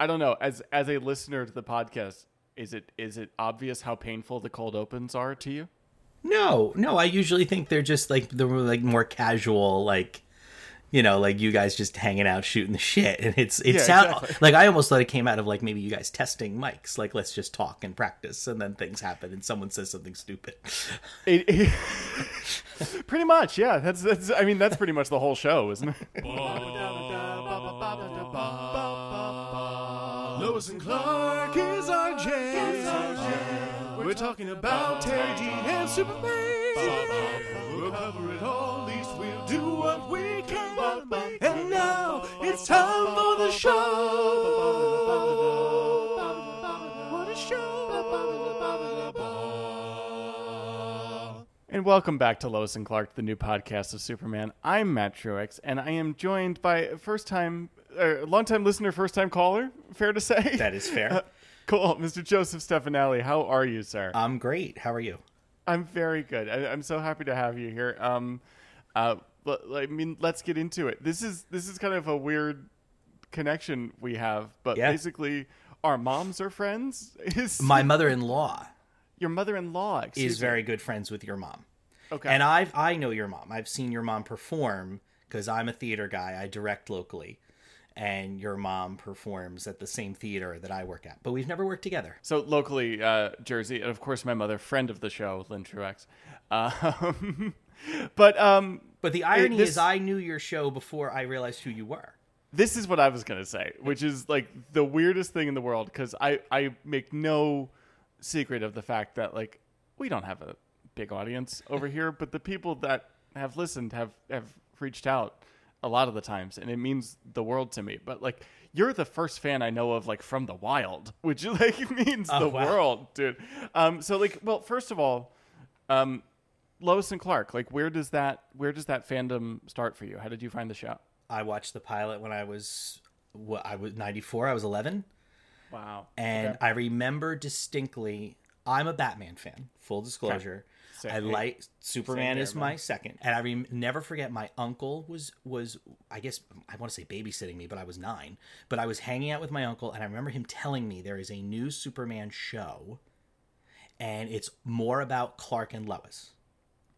I don't know. As as a listener to the podcast, is it is it obvious how painful the cold opens are to you? No, no. I usually think they're just like they're like more casual, like you know, like you guys just hanging out shooting the shit, and it's it Yeah, sound exactly. like I almost thought it came out of like maybe you guys testing mics, like let's just talk and practice, and then things happen, and someone says something stupid. It, it- pretty much, yeah. That's that's. I mean, that's pretty much the whole show, isn't it? Lois and Clark is our jam. We're talking about Teri Dean and Superman. We'll cover it all, at least we'll do what we can. And now it's time for the show. What a show. And welcome back to Lois and Clark, the new podcast of Superman. I'm Matt Truex, and I am joined by a first time, uh, long time listener, first time caller. Fair to say. That is fair. cool, Mr. Joseph Stefanelli. How are you, sir? I'm great. How are you? I'm very good. I, I'm so happy to have you here. Um, uh, l- I mean, let's get into it. This is this is kind of a weird connection we have, but Yeah. basically, our moms are friends. Is My mother-in-law your mother-in-law is me. very good friends with your mom. okay. And I've I know your mom. I've seen your mom perform because I'm a theater guy. I direct locally, and your mom performs at the same theater that I work at. But we've never worked together. So locally, uh, Jersey, and of course my mother, friend of the show, Lynn Truex. Um, but um, But the irony this- is, I knew your show before I realized who you were. this is what I was gonna say, which is like the weirdest thing in the world because I I make no secret of the fact that like we don't have a big audience over here, but the people that have listened have have reached out a lot of the times, and it means the world to me. But like you're the first fan I know of like from the wild, which like means the Oh, wow. world, dude. Um, so like, well, first of all, um, Lois and Clark, like where does that where does that fandom start for you? How did you find the show? I watched the pilot when I was what I was 94. I was 11, Wow. and I remember distinctly. I'm a Batman fan. Full disclosure. Same I like Superman is my second, and I rem- never forget my uncle was was I guess I want to say babysitting me, but I was nine. But I was hanging out with my uncle, and I remember him telling me there is a new Superman show, and it's more about Clark and Lois,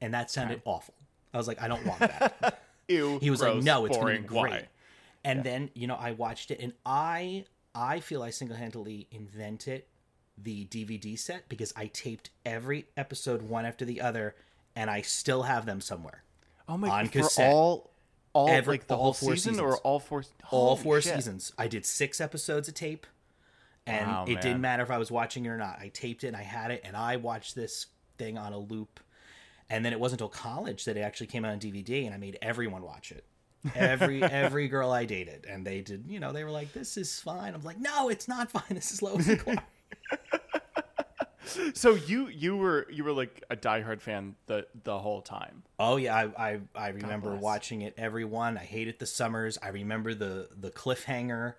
and that sounded awful. I was like, I don't want that. Ew. He was like, "No, it's boring. going to be great." Why? And then you know, I watched it, and I I feel I single handedly invented the DVD set because I taped every episode one after the other, and I still have them somewhere. Oh my on god! For all, all Every- like the all whole four season or all four? All four shit. seasons. I did six episodes of tape, and Wow, it man. didn't matter if I was watching it or not. I taped it, and I had it, and I watched this thing on a loop. And then it wasn't until college that it actually came out on DVD, and I made everyone watch it. Every every girl I dated, and they did. You know, they were like, "This is fine." I'm like, "No, it's not fine. This is Lois and Clark." So you you were you were like a diehard fan the the whole time. Oh yeah, I I, I remember watching it every one. I hated the summers. I remember the the cliffhanger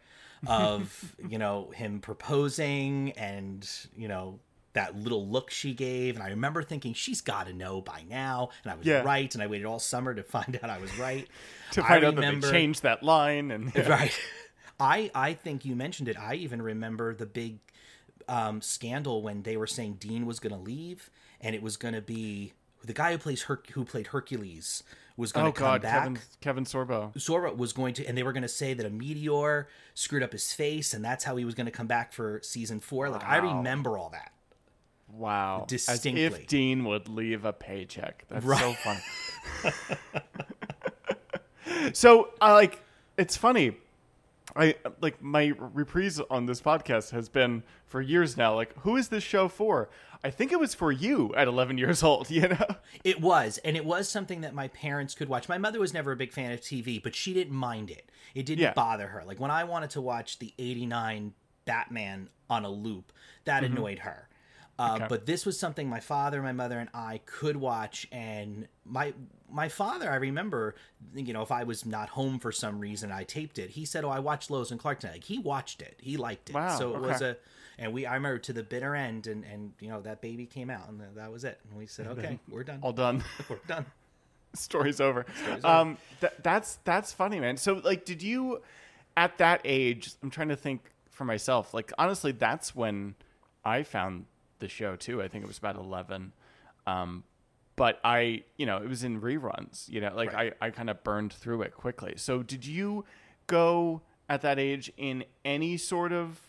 of you know him proposing and you know that little look she gave, and I remember thinking she's got to know by now, and I was Yeah. right, and I waited all summer to find out I was right. To I find out that remember- they changed that line and right. I I think you mentioned it. I even remember the big um, scandal when they were saying Dean was going to leave, and it was going to be the guy who plays Her- who played Hercules was going oh to come god, back. Kevin Kevin Sorbo. Zora was going to, and they were going to say that a meteor screwed up his face, and that's how he was going to come back for season four. Like I remember all that. Wow, As Distinctly. if Dean would leave a paycheck. That's so funny. so I like it's funny. I like my reprise on this podcast has been for years now. Like, who is this show for? I think it was for you at 11 years old. You know, It was, and it was something that my parents could watch. My mother was never a big fan of TV, but she didn't mind it. It didn't Yeah. bother her. Like when I wanted to watch the '89 Batman on a loop, that mm-hmm. annoyed her. Uh, Okay. But this was something my father, my mother, and I could watch. And my my father, I remember, you know, if I was not home for some reason, I taped it. He said, "Oh, I watched Lois and Clark tonight." Like, he watched it. He liked it. Wow, So it was a, and we I remember to the bitter end, and and you know that baby came out, and that was it. And we said, "Okay, we're done. all done. We're done." Story's over. over. Um, th- that's that's funny, man. So, like, did you at that age? I'm trying to think for myself, like honestly, that's when I found the show too. I think it was about eleven. Um, but I, you know, it was in reruns. You know, like Right. I, I kind of burned through it quickly. So did you go at that age in any sort of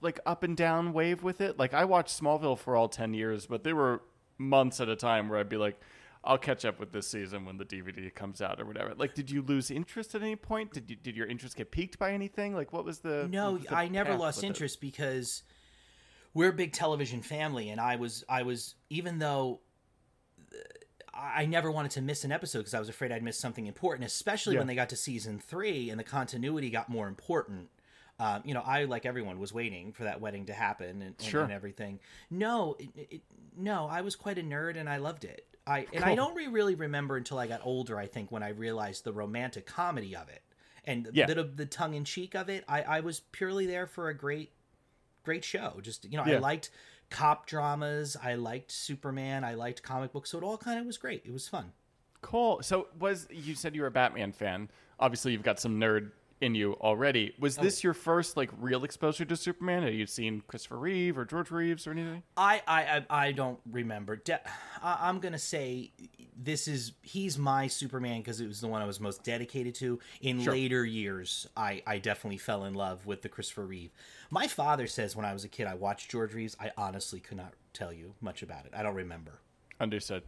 like up and down wave with it? Like I watched Smallville for all ten years, but there were months at a time where I'd be like, I'll catch up with this season when the DVD comes out or whatever. Like, did you lose interest at any point? Did you, did your interest get piqued by anything? Like, what was the No, was the I never lost with it? interest because we're a big television family, and I was I was even though I never wanted to miss an episode because I was afraid I'd miss something important, especially Yeah. when they got to season three and the continuity got more important. Um, you know, I like everyone was waiting for that wedding to happen and, and, Sure. and everything. No, it, it, no, I was quite a nerd and I loved it. I and I don't re- really remember until I got older. I think when I realized the romantic comedy of it and Yeah. the, the tongue in cheek of it. I, I was purely there for a great, great show. Just you know, I liked cop dramas. I liked Superman. I liked comic books. So it all kind of was great. It was fun. Cool. So was you said you were a Batman fan? Obviously, you've got some nerd in you already. Was oh. this your first like real exposure to Superman? Had you seen Christopher Reeve or George Reeves or anything? I I I, I don't remember. De- I, I'm gonna say this is he's my Superman because it was the one I was most dedicated to. In Sure. later years, I I definitely fell in love with the Christopher Reeve. My father says when I was a kid I watched George Reeves. I honestly could not tell you much about it. I don't remember. Understood.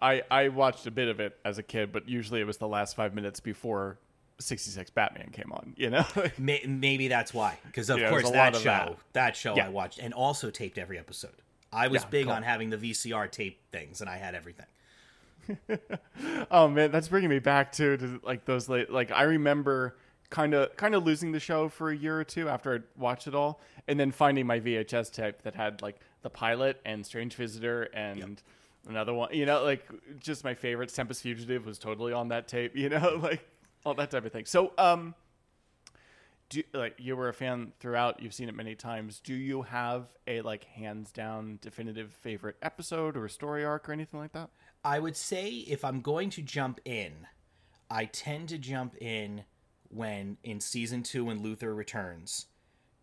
I I watched a bit of it as a kid, but usually it was the last five minutes before. 66 Batman came on, you know? Maybe that's why, because of Yeah, course that show, that. that. show Yeah. I watched, and also taped every episode. I was Yeah, big cool. on having the VCR tape things, and I had everything. Oh man, that's bringing me back to, to like those late. Like I remember kind of kind of losing the show for a year or two after I watched it all, and then finding my VHS tape that had like the pilot and Strange Visitor and another one. You know, like just my favorites. Tempus Fugitive was totally on that tape. You know, like all that type of thing. So, um, do like you were a fan throughout? You've seen it many times. Do you have a like hands down definitive favorite episode or story arc or anything like that? I would say if I'm going to jump in, I tend to jump in when in season two when Luthor returns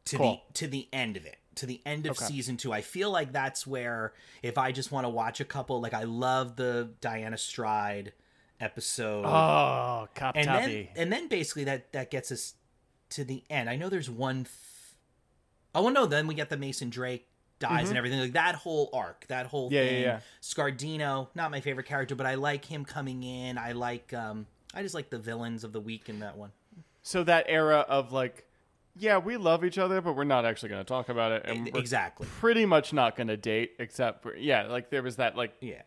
to Cool. the to the end of it. To the end of Okay. season two. I feel like that's where if I just want to watch a couple like I love the Diana Stride episode. Oh, Cop and then and then basically that that gets us to the end. I know there's one. F- oh well, no. Then we get the Mason Drake dies and everything like that whole arc, that whole Mm-hmm. Yeah, yeah, thing. Scardino, not my favorite character, but I like him coming in. I like um, I just like the villains of the week in that one. So that era of like, yeah, we love each other, but we're not actually going to talk about it, and Exactly. pretty much not going to date, except for yeah, like there was that like Yeah.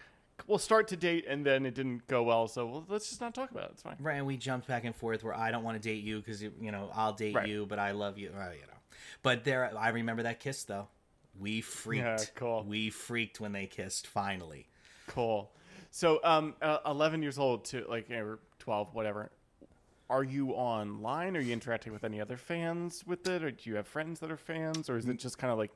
We'll start to date, and then it didn't go well, so well, let's just not talk about it. It's fine. Right, and we jumped back and forth where I don't want to date you because you know I'll date Right. you, but I love you. Well, you know, but there, I remember that kiss though. We freaked. Yeah, cool. We freaked when they kissed. Finally. Cool. So, um, uh, eleven years old to like or twelve, whatever. Are you online? Are you interacting with any other fans with it, or do you have friends that are fans, or is it just kind of like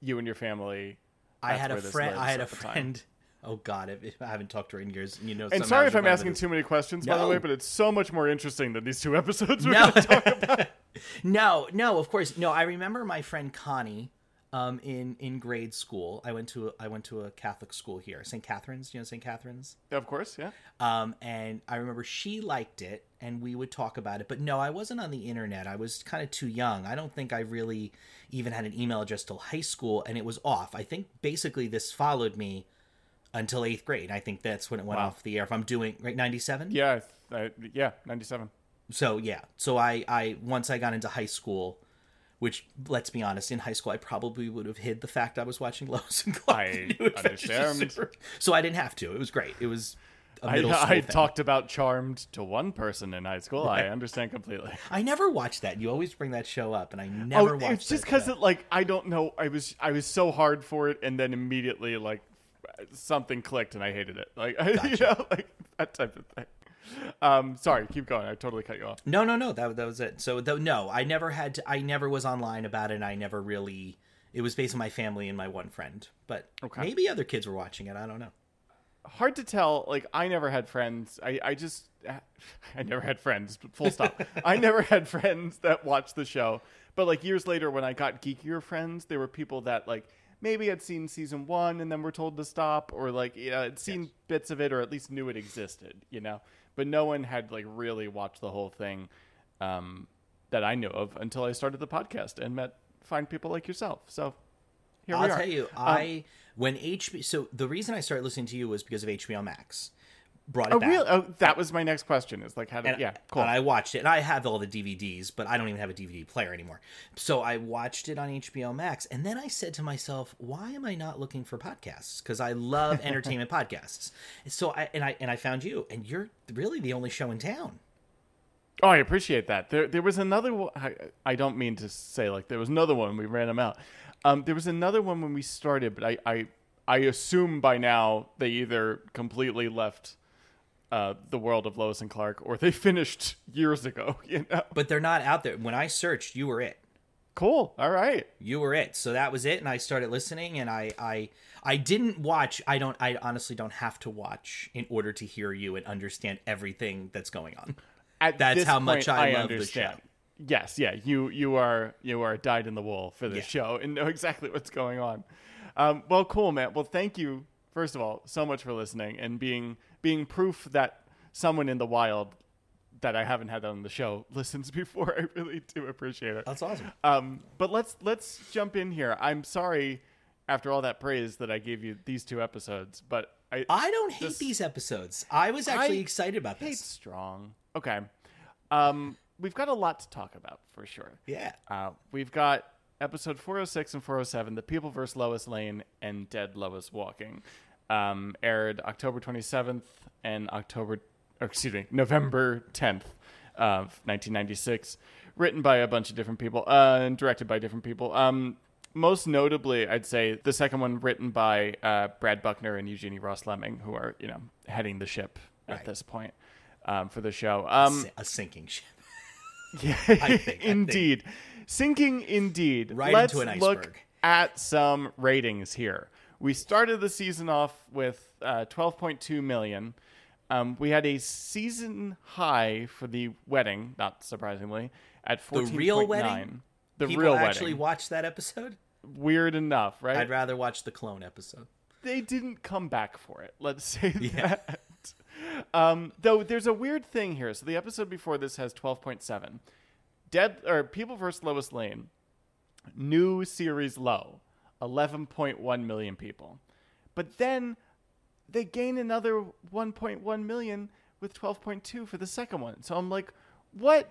you and your family? I had a friend. I had a friend. Oh God, if, if I haven't talked to her in years, you know. And sorry if I'm asking too many questions, by the way, but it's so much more interesting than these two episodes. We're No, gonna talk about. no, no. Of course, no. I remember my friend Connie, um, in in grade school. I went to a, I went to a Catholic school here, St. Catherine's. You know St. Catherine's. Of course, yeah. Um, and I remember she liked it, and we would talk about it. But no, I wasn't on the internet. I was kind of too young. I don't think I really even had an email address till high school, and it was off. I think basically this followed me until eighth grade. I think that's when it went Wow. off the air. If I'm doing right, ninety seven. Yeah, I, yeah, 97. So yeah, so I I once I got into high school. Which, let's be honest, in high school, I probably would have hid the fact I was watching Lois and Clark. I New Adventures of understand. So I didn't have to. It was great. It was a I, middle school I talked about Charmed to one person in high school. I understand completely. I never watched that. You always bring that show up, and I oh, never oh, watched. it's just because it like I don't know. I was I was so hard for it, and then immediately like something clicked, and I hated it. Like you know, like that type of thing. Um, sorry, keep going. I totally cut you off. No, no, no. That that was it. So though, no, I never had. To, I never was online about it. and I never really. It was based on my family and my one friend, but Okay. maybe other kids were watching it. I don't know. hard to tell. Like I never had friends. I I just I never had friends. Full stop. I never had friends that watched the show. But like years later, when I got geekier friends, there were people that like maybe had seen season one and then were told to stop, or like you know, had seen bits of it, or at least knew it existed. You know, but no one had like really watched the whole thing um, that I knew of until I started the podcast and met fine people like yourself. So here I'll we are. I'll tell you, Um, I when HBO. So the reason I started listening to you was because of HBO Max. Brought it Oh, back. really? Oh, that was my next question. Is like how to And, yeah, cool. And I watched it, and I have all the DVDs, but I don't even have a DVD player anymore. So I watched it on HBO Max, and then I said to myself, "Why am I not looking for podcasts? Because I love entertainment podcasts." So I and I and I found you, and you're really the only show in town. Oh, I appreciate that. There, there was another one. I, I don't mean to say like there was another one. We ran them out. Um, there was another one when we started, but I, I, I assume by now they either completely left uh, the world of Lois and Clark, or they finished years ago. You know, But they're not out there. When I searched, you were it. cool. All right. you were it so that was it and i started listening and i i i didn't watch i don't i honestly don't have to watch in order to hear you and understand everything that's going on At That's how much point, I love the understand. show. Yes, yeah, you you are you are dyed in the wool for this Yeah. show and know exactly what's going on. Um, well, cool, man. Well, thank you first of all so much for listening and being being proof that someone in the wild that I haven't had on the show listens before. I really do appreciate it. that's awesome Um, but let's let's jump in here. I'm sorry after all that praise that I gave you these two episodes, but I i don't hate This- these episodes i was actually I excited about hate this strong. Okay. Um, we've got a lot to talk about for sure. yeah Uh, we've got episode 406 and 407, The People vs. Lois Lane and Dead Lois Walking, um, aired October 27th and October, or excuse me, November 10th of 1996. Written by a bunch of different people uh, and directed by different people. Um, most notably, I'd say the second one written by uh, Brad Buckner and Eugenie Ross Leming, who are you know heading the ship at this point um, for the show. Um, a sinking ship yeah, think- I think. indeed. Sinking indeed. Right Let's into an look iceberg. at some ratings here. We started the season off with uh, 12.2 million. Um, we had a season high for the wedding, not surprisingly, at 14.9. The real wedding? The people real actually watched that episode Weird enough, right? i'd rather watch the clone episode they didn't come back for it. Let's say that. Um, though there's a weird thing here. So the episode before this has 12.7. Dead or People vs. Lois Lane, new series low, 11.1 million people. But then they gain another 1.1 million with 12.2 for the second one. So I'm like, what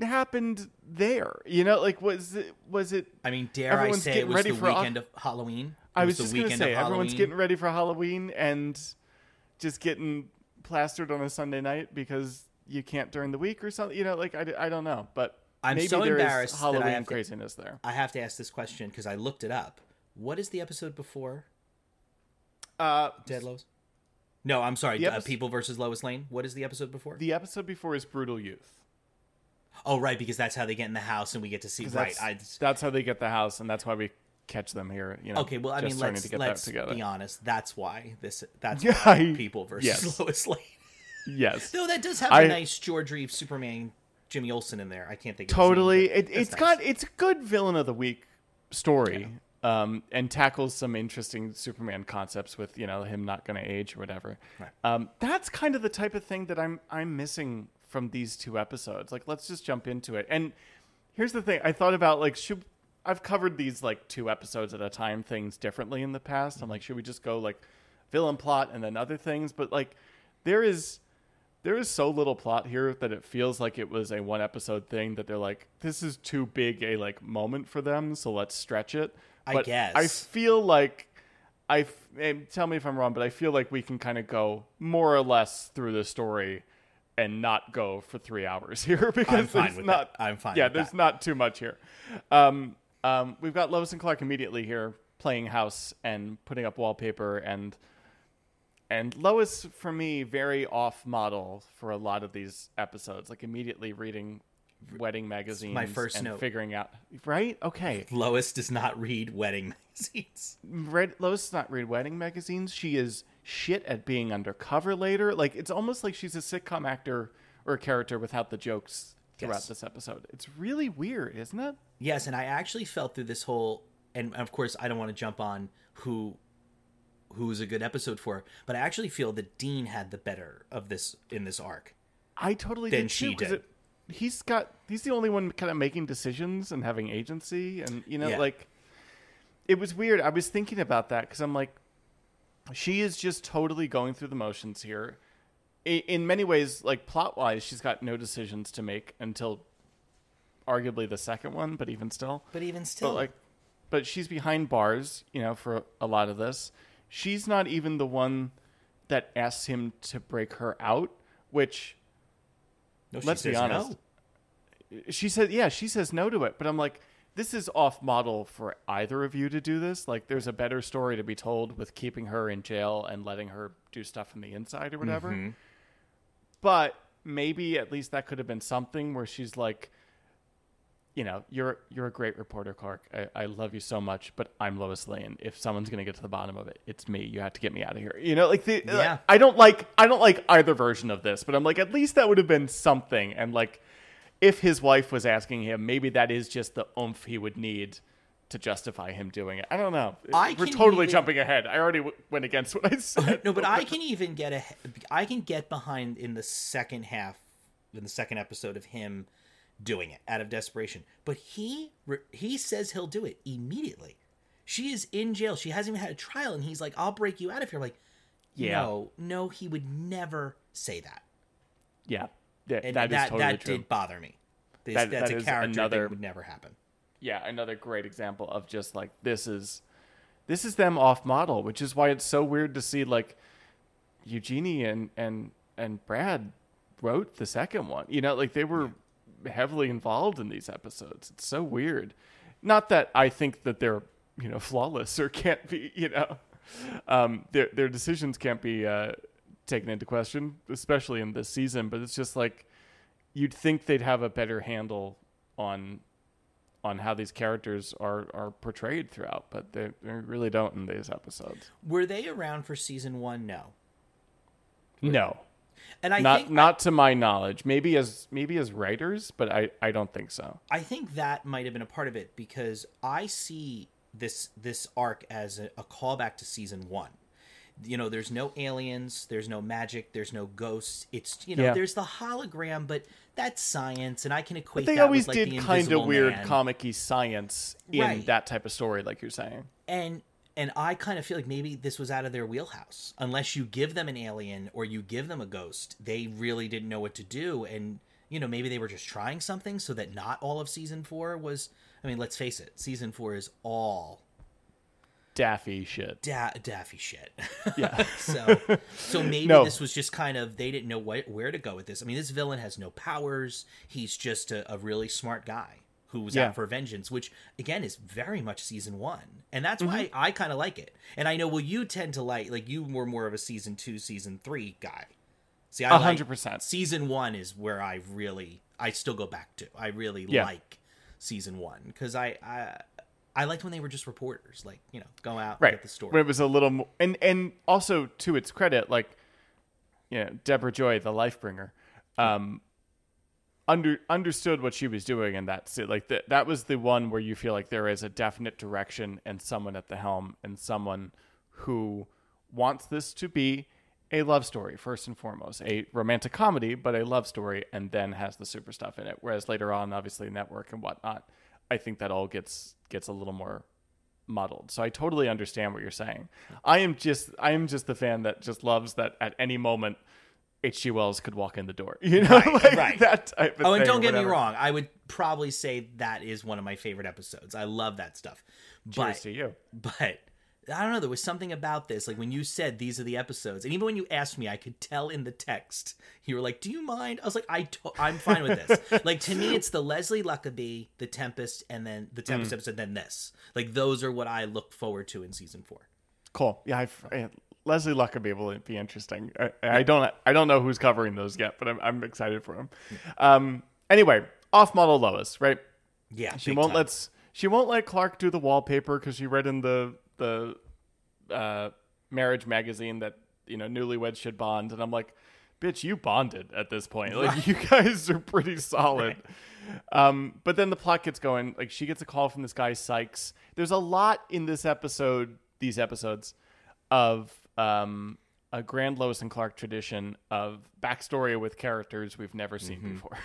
happened there? You know, like was it was it i mean dare i say it was the weekend of halloween It I was the just gonna say everyone's getting ready for Halloween and just getting plastered on a Sunday night because you can't during the week or something. You know, like I, I don't know, but I'm maybe so there is embarrassed that I Halloween have to- craziness there. I have to ask this question because I looked it up. What is the episode before Uh, Dead Lois? No, I'm sorry. Uh, People versus Lois Lane. What is the episode before? the episode before is Brutal Youth. oh, right, because that's how they get in the house and we get to see. Right. That's, I, that's how they get the house, and that's why we catch them here. You know, okay. Well, I mean, let's let's be honest. That's why this. That's Yeah, why I- People versus yes. Lois Lane. Yes, Though that does have I- a nice George Reeves Superman, Jimmy Olsen in there. I can't think. of totally. name, It, it's nice. got it's a good villain of the week story, um, and tackles some interesting Superman concepts with you know him not going to age or whatever. Right. Um, that's kind of the type of thing that I'm I'm missing from these two episodes. Like, let's just jump into it. And here's the thing: I thought about like should I've covered these like two episodes at a time things differently in the past. I'm like, should we just go like villain plot and then other things? But like, there is there is so little plot here that it feels like it was a one episode thing that they're like this is too big a like moment for them so let's stretch it I but guess. i feel like I tell me if i'm wrong but i feel like we can kind of go more or less through the story and not go for three hours here because fine there's with not that. I'm fine yeah there's that. not too much here um, um, we've got lois and clark immediately here playing house and putting up wallpaper and and Lois, for me, very off model for a lot of these episodes. Like immediately reading wedding magazines, my first and note. figuring out right. Okay, Lois does not read wedding magazines. Read, Lois does not read wedding magazines. She is shit at being undercover later. Like it's almost like she's a sitcom actor or a character without the jokes throughout Yes. this episode. It's really weird, isn't it? Yes, and I actually felt through this whole, and of course, I don't want to jump on who who was a good episode for, but I actually feel that Dean had the better of this in this arc. I totally Than did she too, did. It, he's got he's the only one kind of making decisions and having agency, and you know, Yeah. like it was weird. I was thinking about that because I'm like, she is just totally going through the motions here. I- In many ways, like plot wise, she's got no decisions to make until arguably the second one, but even still. But even still, But like, but she's behind bars, you know, for a lot of this. She's not even the one that asks him to break her out, which no, let's be honest. no. she said, yeah, she says no to it. But I'm like, this is off model for either of you to do this. Like, there's a better story to be told with keeping her in jail and letting her do stuff from the inside or whatever. Mm-hmm. But maybe at least that could have been something where she's like, you know, you're you're a great reporter, Clark. I, I love you so much, but I'm Lois Lane. If someone's gonna get to the bottom of it, it's me. You have to get me out of here. You know, like the Yeah. I don't like I don't like either version of this, but I'm like at least that would have been something. And like, if his wife was asking him, maybe that is just the oomph he would need to justify him doing it. I don't know. I We're totally even- jumping ahead. I already w- went against what I said. No, but I can even get a, I can get behind in the second half, in the second episode of him doing it out of desperation. But he he says he'll do it immediately. She is in jail. She hasn't even had a trial, and he's like, "I'll break you out if you're like." Yeah. No, no, he would never say that. yeah, yeah And that that is totally that did bother me. This, That- that's that a character another- that would never happen. yeah, another great example of just like this is this is them off model, which is why it's so weird to see like Eugenie and and and Brad wrote the second one. You know, like they were heavily involved in these episodes. It's so weird. Not that I think that they're you know flawless or can't be you know um, their their decisions can't be uh, taken into question, especially in this season. But it's just like you'd think they'd have a better handle on on how these characters are are portrayed throughout, but they, they really don't in these episodes. Were they around for season one? No. No, And I not think not to my knowledge. Maybe as maybe as writers, but I I don't think so. I think that might have been a part of it because I see this this arc as a, a callback to season one. You know, there's no aliens, there's no magic, there's no ghosts. It's you know, Yeah. there's the hologram, but that's science, and I can equate. They that always with, like, did the kind of weird Man. comic-y science in Right. that type of story, like you're saying. and and I kind of feel like maybe this was out of their wheelhouse. Unless you give them an alien or you give them a ghost, they really didn't know what to do, and you know maybe they were just trying something so that not all of season four was. I mean, let's face it, season four is all Daffy shit. da- daffy shit. Yeah. so so maybe No. this was just kind of they didn't know what, where to go with this. I mean, this villain has no powers. He's just a, a really smart guy who's Yeah. out for vengeance, which again is very much season one, and that's why Mm-hmm. I kind of like it. And I know well, you tend to like like you were more of a season two, season three guy. See, I A like- hundred percent. Season one is where I really I still go back to. I really Yeah. like season one because I. I I liked when they were just reporters, like you know, go out and right get the story. when it was a little more and and also to its credit like you know deborah joy the life bringer um under understood what she was doing and that's it like that that was the one where you feel like there is a definite direction and someone at the helm and someone who wants this to be a love story first and foremost a romantic comedy but a love story and then has the super stuff in it whereas later on obviously network and whatnot i think that all gets gets a little more muddled. So I totally understand what you're saying. I am just I am just the fan that just loves that at any moment H.G. Wells could walk in the door. You know, Right, like right. that type of Oh, and don't get me wrong. I would probably say that is one of my favorite episodes. I love that stuff. Cheers But to you. but I don't know. There was something about this. Like when you said these are the episodes, and even when you asked me, I could tell in the text you were like, "Do you mind?" I was like, "I to- I'm fine with this." like to me, it's the Leslie Luckabee, the Tempus, and then the Mm. Tempus episode, then this. Like those are what I look forward to in season four. Cool. Yeah, I've, I, Leslie Luckabee will be interesting. I, I don't I don't know who's covering those yet, but I'm I'm excited for him. Um. Anyway, off model Lois, right? Yeah, She won't time. let she won't let Clark do the wallpaper because she read in the the uh, marriage magazine that you know newlyweds should bond, and I'm like, bitch, you bonded at this point. Like you guys are pretty solid. Um, but then the plot gets going. Like she gets a call from this guy Sykes. There's a lot in this episode, these episodes, of um, a Grand Lois and Clark tradition of backstory with characters we've never seen before.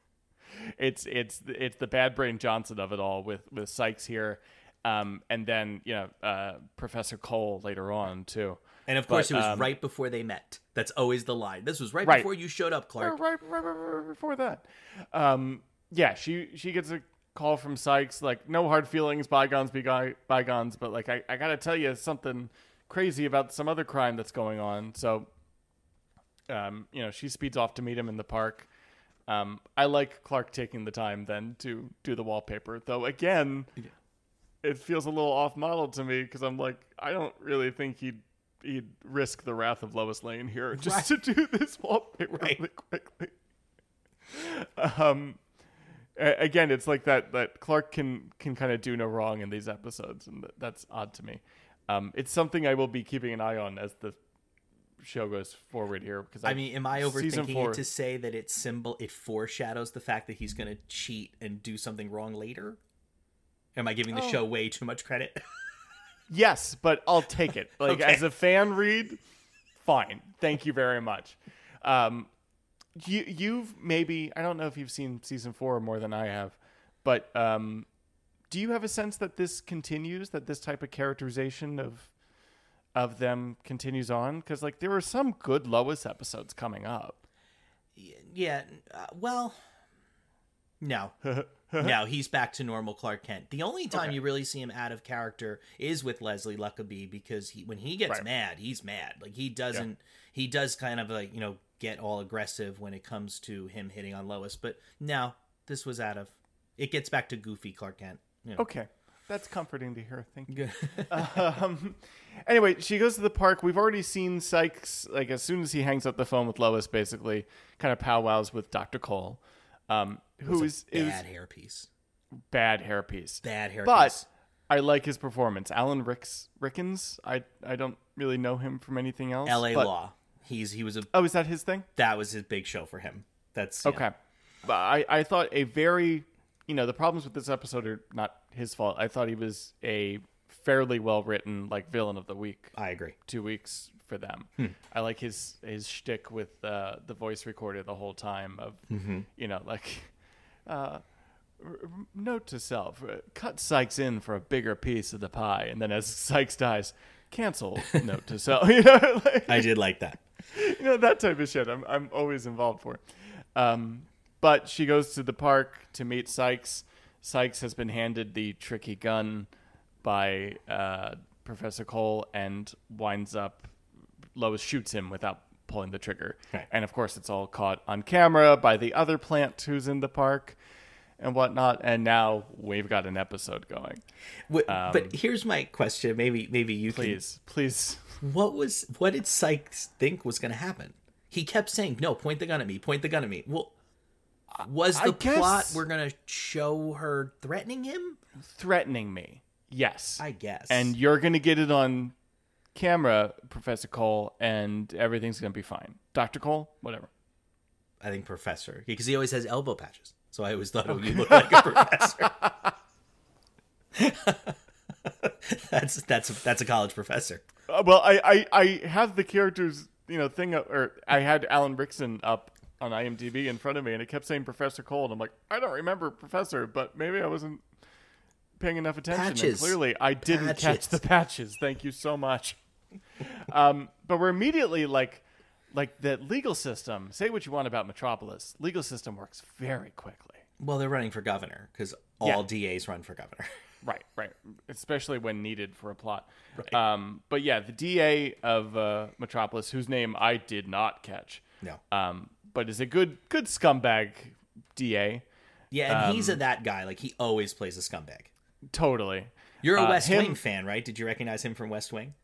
it's it's it's the bad brain Johnson of it all with with Sykes here, um, and then you know uh, Professor Cole later on too. And of course, But, it was um, right before they met. That's always the line. This was right, Right. before you showed up, Clark. right, right, right, before that. Um, yeah, she she gets a call from Sykes, like no hard feelings, bygones be bygones, but like I, I gotta tell you something crazy about some other crime that's going on. So, um, you know, she speeds off to meet him in the park. Um, I like Clark taking the time then to do the wallpaper, though. Again, it feels a little off model to me because I'm like, I don't really think he'd he'd risk the wrath of Lois Lane here just to do this wallpaper Right. really quickly. Um, again, it's like that that Clark can can kind of do no wrong in these episodes, and th- that's odd to me. Um, it's something I will be keeping an eye on as the show goes forward here because I mean, am I overthinking four- it to say that it symbol it foreshadows the fact that he's going to cheat and do something wrong later? Am I giving the Oh. show way too much credit? Yes, but I'll take it. Like Okay. as a fan read, fine. Thank you very much. Um, you you've maybe I don't know if you've seen season four more than I have, but um, do you have a sense that this continues? That this type of characterization of of them continues on? Because like there are some good Lois episodes coming up. yeah. Uh, well, no. no, he's back to normal Clark Kent. The only time Okay. you really see him out of character is with Leslie Luckabee because he when he gets Right. mad, he's mad. Like he doesn't he does kind of like, you know, get all aggressive when it comes to him hitting on Lois, but no, this was out of it gets back to goofy Clark Kent. You know. Okay, that's comforting to hear. Thank you. Um, anyway, she goes to the park. We've already seen Sykes, like, as soon as he hangs up the phone with Lois, basically, kind of powwows with Dr. Cole, um, who is Bad hairpiece. bad hairpiece. Bad hairpiece. But I like his performance. Alan Ricks, Rickens, I, I don't really know him from anything else. L.A. but- Law. He's he was a Oh, is that his thing? that was his big show for him. That's yeah. Okay. But I, I thought a very, you know, the problems with this episode are not his fault. I thought he was a fairly well written, like, villain of the week. I agree. two weeks for them. Hmm. I like his his shtick with uh, the voice recorder the whole time of Mm-hmm. you know like uh, r- note to self: uh, cut Sykes in for a bigger piece of the pie, and then as Sykes dies, cancel. note to self. You know, like, I did like that. you know that type of shit. I'm I'm always involved for. Um, but she goes to the park to meet Sykes. Sykes has been handed the tricky gun by uh, Professor Cole and winds up. Lois shoots him without pulling the trigger, Right. and of course it's all caught on camera by the other plant who's in the park and whatnot. And now we've got an episode going. Wh- but here's my question. Maybe maybe you Um, Please, please. What was what did Sykes think was going to happen? He kept saying, "No, point the gun at me. Point the gun at me." Well, was the plot we're going to show her threatening him? Threatening me. Yes. I guess. and you're gonna get it on camera, Professor Cole, and everything's gonna be fine. Doctor Cole, whatever. I think professor because he always has elbow patches. So I always thought oh, you look like a professor. that's that's that's a college professor. Uh, well, I, I I have the characters, you know, thing, up, or I had Alan Rickson up on IMDb in front of me, and it kept saying Professor Cole, and I'm like, I don't remember Professor, but maybe I wasn't paying enough attention. And clearly, I didn't catch the patches. Thank you so much. um, but we're immediately like, like the legal system. Say what you want about Metropolis, legal system works very quickly. Well, they're running for governor because all DAs run for governor. Right, right. Especially when needed for a plot. Right. Um, but yeah, the DA of uh, Metropolis, whose name I did not catch, no. um, but is a good good scumbag DA. Yeah, and he's a Um, that guy. Like he always plays a scumbag. Totally. You're a Uh, West him- Wing fan, right? Did you recognize him from West Wing?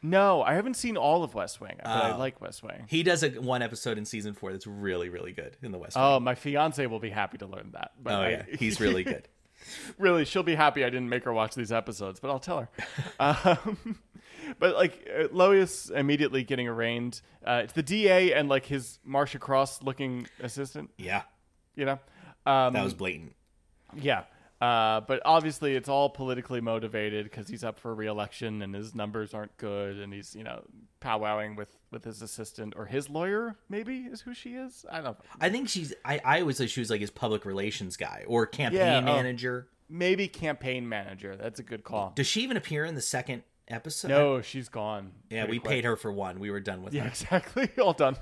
No, I haven't seen all of West Wing, but I Oh. like West Wing. He does a one episode in season four that's really, really good in the West Wing. Oh, my fiance will be happy to learn that. But Oh, I- yeah, he's really good. really, she'll be happy I didn't make her watch these episodes, but I'll tell her. Um, but like uh, Lois immediately getting arraigned. Uh, it's the DA and like his Marcia Cross looking assistant. Yeah, You know, um, that was blatant. yeah. Uh, but obviously, it's all politically motivated because he's up for re-election and his numbers aren't good, and he's you know powwowing with with his assistant or his lawyer. Maybe is who she is. I don't. know. I think she's. I, I always thought she was like his public relations guy or campaign Yeah, oh. manager. Maybe campaign manager. That's a good call. Does she even appear in the second episode? No, she's gone. Yeah, we quick. paid her for one. We were done with Yeah, her. exactly. All done.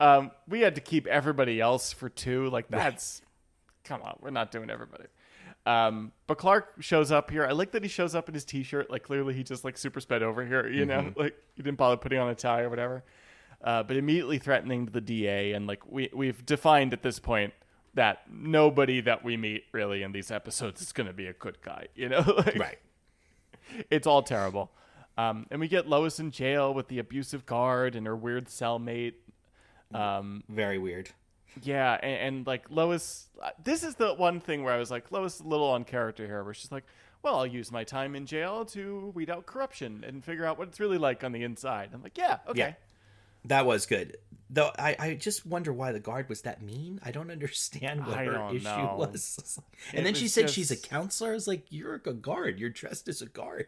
um, we had to keep everybody else for two. Like that's come on, we're not doing everybody. Um, but Clark shows up here. I like that he shows up in his t-shirt. Like clearly he just like super sped over here. You know, like he didn't bother putting on a tie or whatever. Uh, but immediately threatening the DA, and like we we've defined at this point that nobody that we meet really in these episodes is going to be a good guy. You know, like, Right. it's all terrible. Um, and we get Lois in jail with the abusive guard and her weird cellmate. Um, Very weird. Yeah, and, and like Lois, uh, this is the one thing where I was like, Lois a little on character here, where she's like, well, I'll use my time in jail to weed out corruption and figure out what it's really like on the inside. I'm like, yeah, okay. Yeah. That was good. Though I, I just wonder why the guard was that mean. I don't understand what I her issue know. was. It And then she was said she's a counselor. I was like, You're a guard. You're dressed as a guard.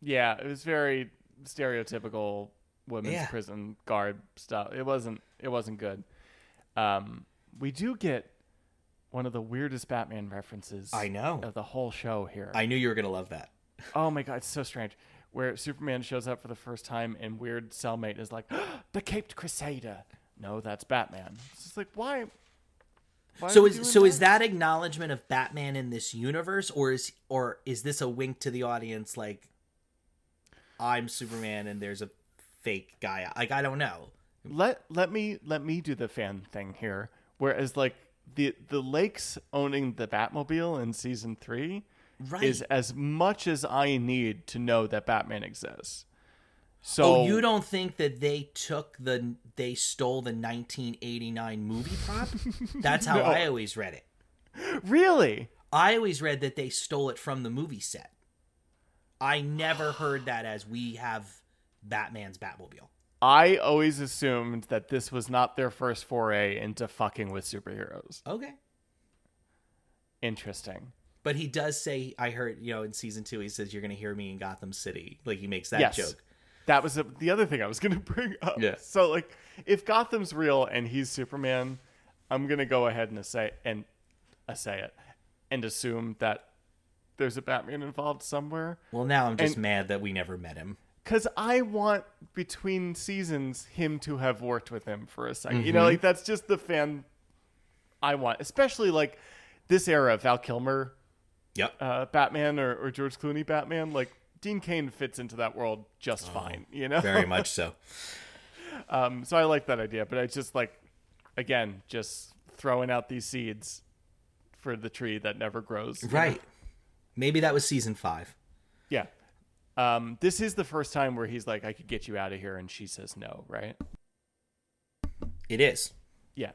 Yeah, it was very stereotypical women's Yeah. prison guard stuff. It wasn't it wasn't good. Um, we do get one of the weirdest Batman references I know. of the whole show here. I knew you were gonna love that. oh my god, it's so strange. Where Superman shows up for the first time and weird cellmate is like, "The Caped Crusader." No, that's Batman. It's just like why? why So is so is that acknowledgement of Batman in this universe, or is or is this a wink to the audience like I'm Superman and there's a fake guy? Like I don't know. Let let me let me do the fan thing here. Whereas like the the Lakes owning the Batmobile in season three Right. is as much as I need to know that Batman exists. So Oh, you don't think that they took the they stole the 1989 movie prop? That's how No. I always read it. really? I always read that they stole it from the movie set. I never heard that as we have Batman's Batmobile. I always assumed that this was not their first foray into fucking with superheroes. Okay. Interesting. But he does say, I heard, you know, in season two, he says, You're going to hear me in Gotham City. Like, he makes that yes. joke. That was the the other thing I was going to bring up. Yeah. So like if Gotham's real and he's Superman, I'm going to go ahead and say and say it and assume that there's a Batman involved somewhere Well, now I'm just And- mad that we never met him. Cuz I want between seasons him to have worked with him for a 2nd Mm-hmm. You know, like that's just the fan I want, especially like this era Val Kilmer Yep. uh, Batman or, or George Clooney Batman, like Dean Cain fits into that world just fine, you know? Oh, Very much so. Um, so I like that idea, but I just like, again, just throwing out these seeds for the tree that never grows. you know? Right. Maybe that was season five. Yeah. Um, this is the first time where he's like, I could get you out of here. And she says no, right? It is. Yeah.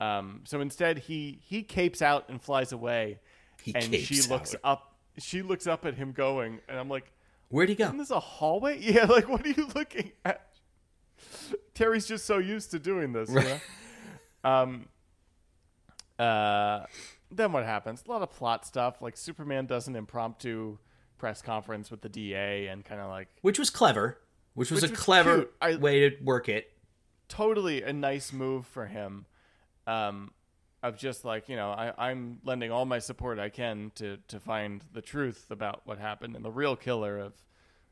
Um, so instead, he, he capes out and flies away. He and she looks out. up. She looks up at him going, and I'm like, Where'd he go? Isn't this a hallway? Yeah, like what are you looking at? Teri's just so used to doing this. You know? um. Uh. Then what happens? A lot of plot stuff. Like Superman does an impromptu press conference with the DA and kind of like Which was clever. Which was Which a was clever. I- way to work it. totally a nice move for him. Um, of just like you know, I, I'm lending all my support I can to to find the truth about what happened and the real killer of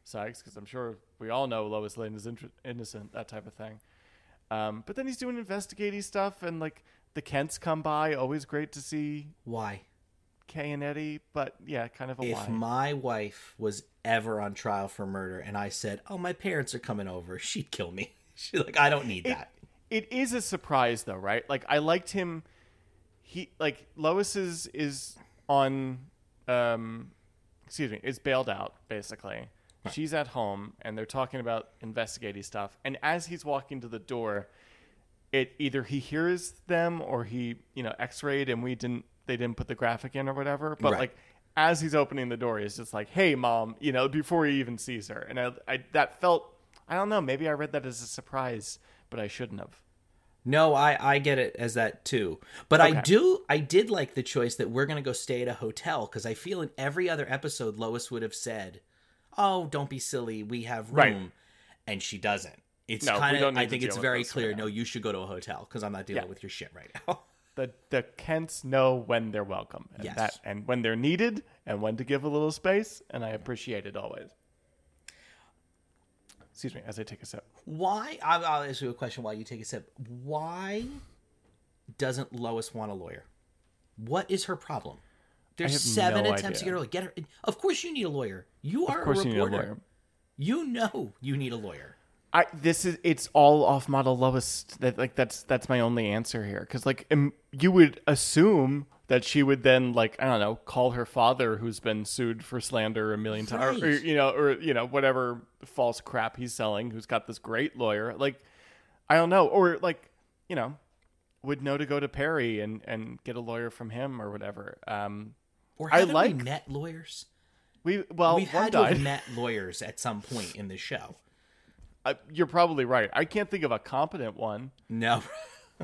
Sykes, because I'm sure we all know Lois Lane is innocent, that type of thing. Um, but then he's doing investigative stuff, and like the Kents come by. Always great to see Why? Kay and Eddie, but yeah, kind of a If lie. my wife was ever on trial for murder and I said, "Oh, my parents are coming over," she'd kill me. She's like, "I don't need it, that." it is a surprise though, right? Like I liked him. He like Lois is is on, um, excuse me, is bailed out basically. She's at home and they're talking about investigating stuff. And as he's walking to the door, it either he hears them or he you know X-rayed and we didn't they didn't put the graphic in or whatever. But Right. like as he's opening the door, he's just like, "Hey, mom," you know, before he even sees her, and I, I that felt I don't know, maybe I read that as a surprise, but I shouldn't have. No, I I get it as that too. But I do I did like the choice that we're gonna go stay at a hotel because I feel in every other episode Lois would have said, "Oh, don't be silly, we have room," Right. and she doesn't. It's No, kind of I think it's very this right clear. no, you should go to a hotel because I'm not dealing Yeah. with your shit right now. The the Kents know when they're welcome, and Yes. that and when they're needed, and when to give a little space, and I appreciate it always. Excuse me, as I take a sip. Why? I'll, I'll ask you a question while you take a sip. Why doesn't Lois want a lawyer? What is her problem? There's seven no attempts to get her. Get her. Of course, you need a lawyer. You are Of course, a you need a reporter. lawyer. You know you need a lawyer. I this is it's all off model lowest That like that's that's my only answer here because like im- you would assume that she would then like I don't know call her father who's been sued for slander a million times or, Right. you know or you know whatever false crap he's selling who's got this great lawyer like I don't know or like you know would know to go to Perry and and get a lawyer from him or whatever. Um, Or I like- we met lawyers? we well We've had to have met lawyers at some point in the show. Uh, you're probably right. I can't think of a competent one, No.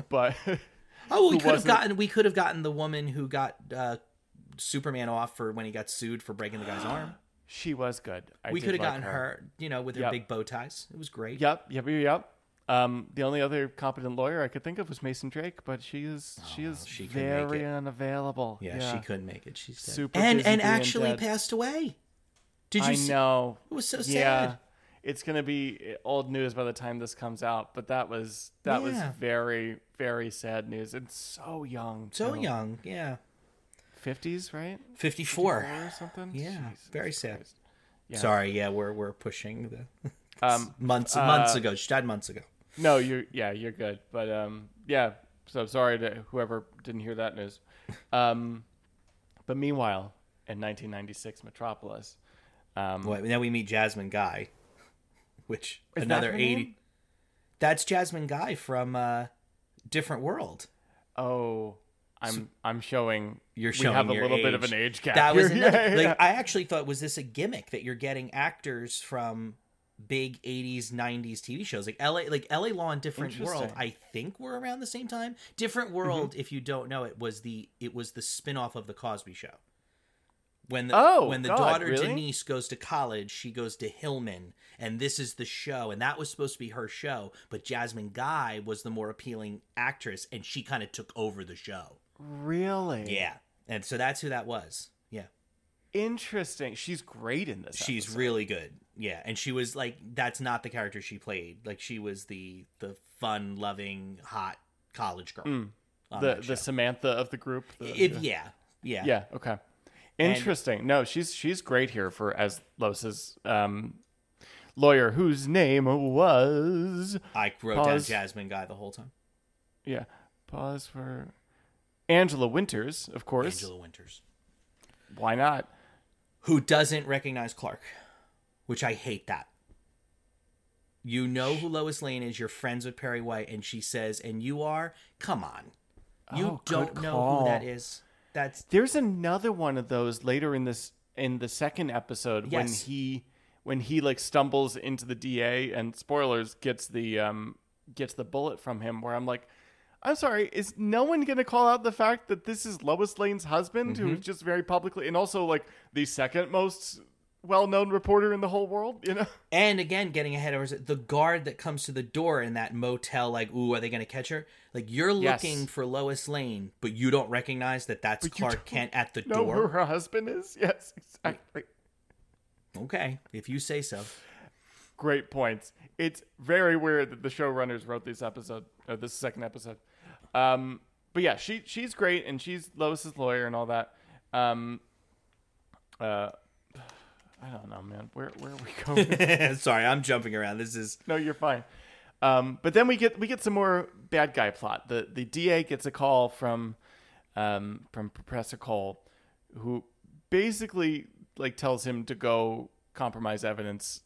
but Oh, we could have gotten we could have gotten the woman who got uh, Superman off for when he got sued for breaking the guy's arm. she was good. I We could have like gotten her. you know, with her Yep. big bow ties. It was great. Yep, yep, yep, yep. Um, the only other competent lawyer I could think of was Mason Drake, but she is she is Oh, she very unavailable. Yeah, she couldn't make it. She's dead. Super and and actually dead. passed away. Did you I see? know. It was so Yeah, it's gonna be old news by the time this comes out, but that was that was very very sad news. It's so young, So young. Yeah. fifties, right? 54. or something. Yeah, Jesus very sad. Yeah. Sorry, yeah, we're we're pushing the Um, months uh, months ago. She died months ago. No, you're yeah, you're good. But um, yeah. So sorry to whoever didn't hear that news. Um, but meanwhile, in 1996 Metropolis, um, Well, then we meet Jasmine Guy, which Is another her 80 name? That's Jasmine Guy from uh Different World. oh, I'm I'm showing You're showing we have a your little bit of age. an age gap. That was here. another, Yeah, like yeah. I actually thought was this a gimmick that you're getting actors from big 80s 90s TV shows like LA like LA Law and Different World Interesting. I think were around the same time Different World if you don't know it was the it was the spin-off of the Cosby show when the Oh, when the God, daughter really? Denise goes to college she goes to Hillman and this is the show and that was supposed to be her show but Jasmine Guy was the more appealing actress and she kind of took over the show really yeah and so that's who that was yeah interesting. She's great in this. she's episode. really good yeah and she was like that's not the character she played like she was the the fun loving hot college girl on the the Samantha of the group. the- if yeah yeah Yeah. Okay. Interesting. no, she's she's great here for as Lois's um, lawyer, whose name was i wrote Pause. down jasmine guy the whole time yeah. Pause for Angela Winters, of course. angela winters Why not? who doesn't recognize clark which i hate that you know who lois lane is you're friends with perry white and she says and you are come on you Oh, don't know call. who that is that's There's another one of those later in this in the second episode when he when he like stumbles into the DA and spoilers gets the um gets the bullet from him where I'm like I'm sorry, is no one going to call out the fact that this is Lois Lane's husband Mm-hmm. who's just very publicly and also like the second most well-known reporter in the whole world, you know? And again, getting ahead of ours, the guard that comes to the door in that motel, like, ooh, are they going to catch her? Like, you're Yes. looking for Lois Lane, but you don't recognize that that's you Clark Kent at the door. Know who her husband is? Yes, exactly. Okay, if you say so. great points. It's very weird that the showrunners wrote this episode, or this second episode. Um, but yeah, she she's great, and she's Lois's lawyer and all that. Um, uh, I don't know, man. Where where are we going? Sorry, I'm jumping around. This is no, you're fine. Um, but then we get we get some more bad guy plot. The the DA gets a call from um, from Professor Cole, who basically like tells him to go compromise evidence,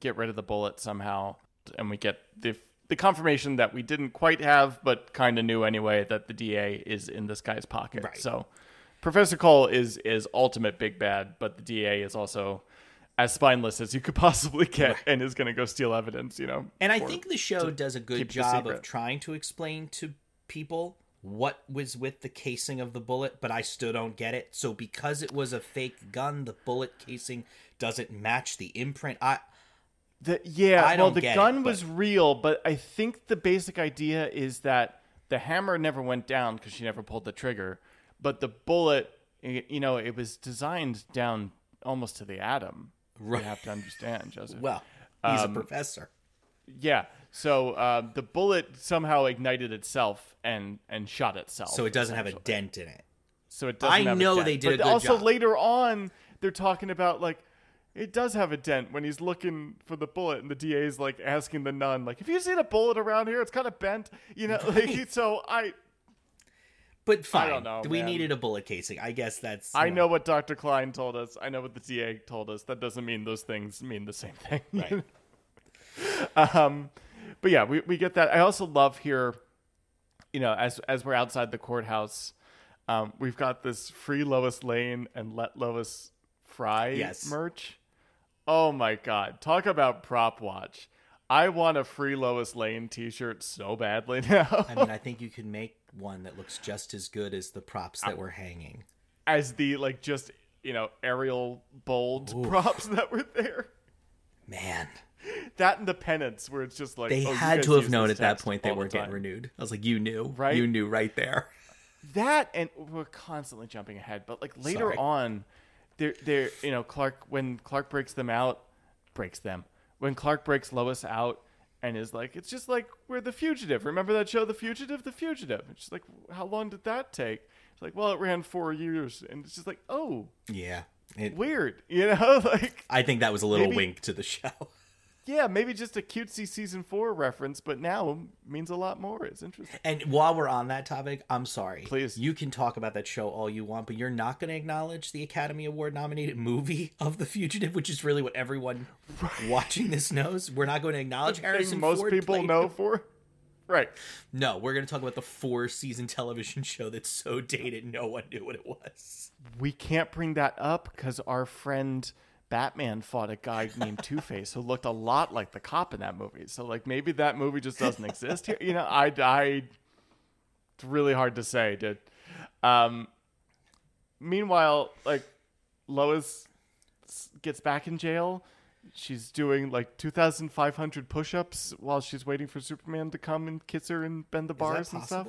get rid of the bullet somehow, and we get the the confirmation that we didn't quite have, but kind of knew anyway that the DA is in this guy's pocket. Right. So Professor Cole is is ultimate big bad, but the DA is also as spineless as you could possibly get, and is going to go steal evidence. You know, And I think the show does a good job of trying to explain to people what was with the casing of the bullet, but I still don't get it. So because it was a fake gun, the bullet casing doesn't match the imprint. I The, yeah, I well, the get it, gun but- was real, but I think the basic idea is that the hammer never went down because she never pulled the trigger, but the bullet, you know, it was designed down almost to the atom. Right. You have to understand, Joseph. well, he's Um, a professor. yeah. So uh, the bullet somehow ignited itself and and shot itself. So it doesn't have a dent in it. So it doesn't I have a know dent. they did a But also job. later on, they're talking about like it does have a dent when he's looking for the bullet, and the DA's like asking the nun, like, "Have you seen a bullet around here? It's kind of bent, you know." Like, so I But fine, don't know, we man. needed a bullet casing. I guess that's. I you know what Dr. Klein told us. I know what the DA told us. That doesn't mean those things mean the same thing. Right. um, but yeah, we, we get that. I also love here, you know, as as we're outside the courthouse, um, we've got this free Lois Lane and let Lois fry Yes. merch. Oh my god, talk about prop watch. I want a free Lois Lane T-shirt so badly now. I mean, I think you could make one that looks just as good as the props that were hanging. As the like just you know Arial bold props that were there. Man, That and the pennants, where it's just like they oh, had to have known at that point they weren't getting renewed. I was like, you knew, Right? You knew right there. that and we're constantly jumping ahead but like later Sorry. on they're they're you know clark when clark breaks them out breaks them when clark breaks lois out and is like it's just like we're the fugitive remember that show the fugitive the fugitive it's just like how long did that take it's like well it ran four years and it's just like oh Yeah, it, weird you know like I think that was a little Maybe- wink to the show. Yeah maybe just a cutesy season four reference but now means a lot more it's interesting And while we're on that topic, I'm sorry. Please. You can talk about that show all you want, but you're not going to acknowledge the Academy Award nominated movie of The Fugitive, which is really what everyone watching this knows. We're not going to acknowledge Thing Harrison most Ford people know him. for right No, we're going to talk about the four season television show that's so dated no one knew what it was. we can't bring that up because our friend Batman fought a guy named Two Face who looked a lot like the cop in that movie. So like maybe that movie just doesn't exist here. You know, I, I it's really hard to say, dude. Um, meanwhile, like Lois gets back in jail. She's doing like 2,500 push-ups while she's waiting for Superman to come and kiss her and bend the bars and stuff.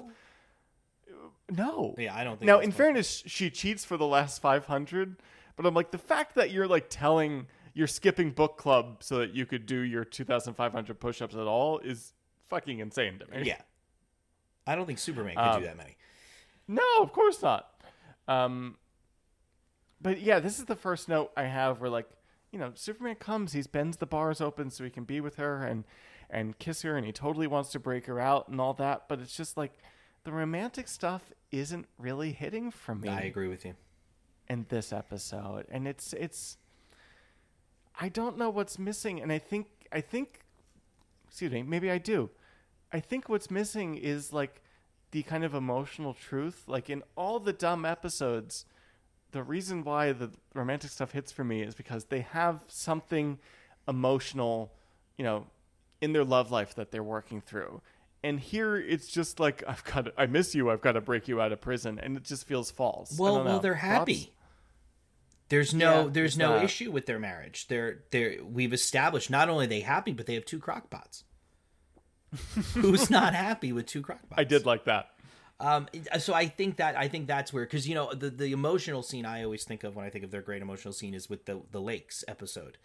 No. Yeah, I don't think Now, in possible. fairness, she cheats for the last 500, but I'm like, the fact that you're like telling, you're skipping book club so that you could do your 2,500 push ups at all is fucking insane to me. Yeah. I don't think Superman could Um, do that many. No, of course not. Um, but yeah, this is the first note I have where like, you know, Superman comes, he bends the bars open so he can be with her and and kiss her, and he totally wants to break her out and all that. But it's just like the romantic stuff isn't really hitting for me. I agree with you. In this episode. And it's it's i don't know what's missing. And i think i think excuse me maybe i do. I think what's missing is like the kind of emotional truth. Like in all the dumb episodes the reason why the romantic stuff hits for me is because they have something emotional you know in their love life that they're working through. And here it's just like I've got to, I miss you. I've got to break you out of prison, and it just feels false. I Well, well, they're happy. There's no Yeah, there's no not. issue with their marriage. They're they're we've established not only are they happy, but they have two crockpots. Who's not happy with two crockpots? I did like that. Um, so I think that I think that's where because you know the the emotional scene I always think of when I think of their great emotional scene is with the the lakes episode,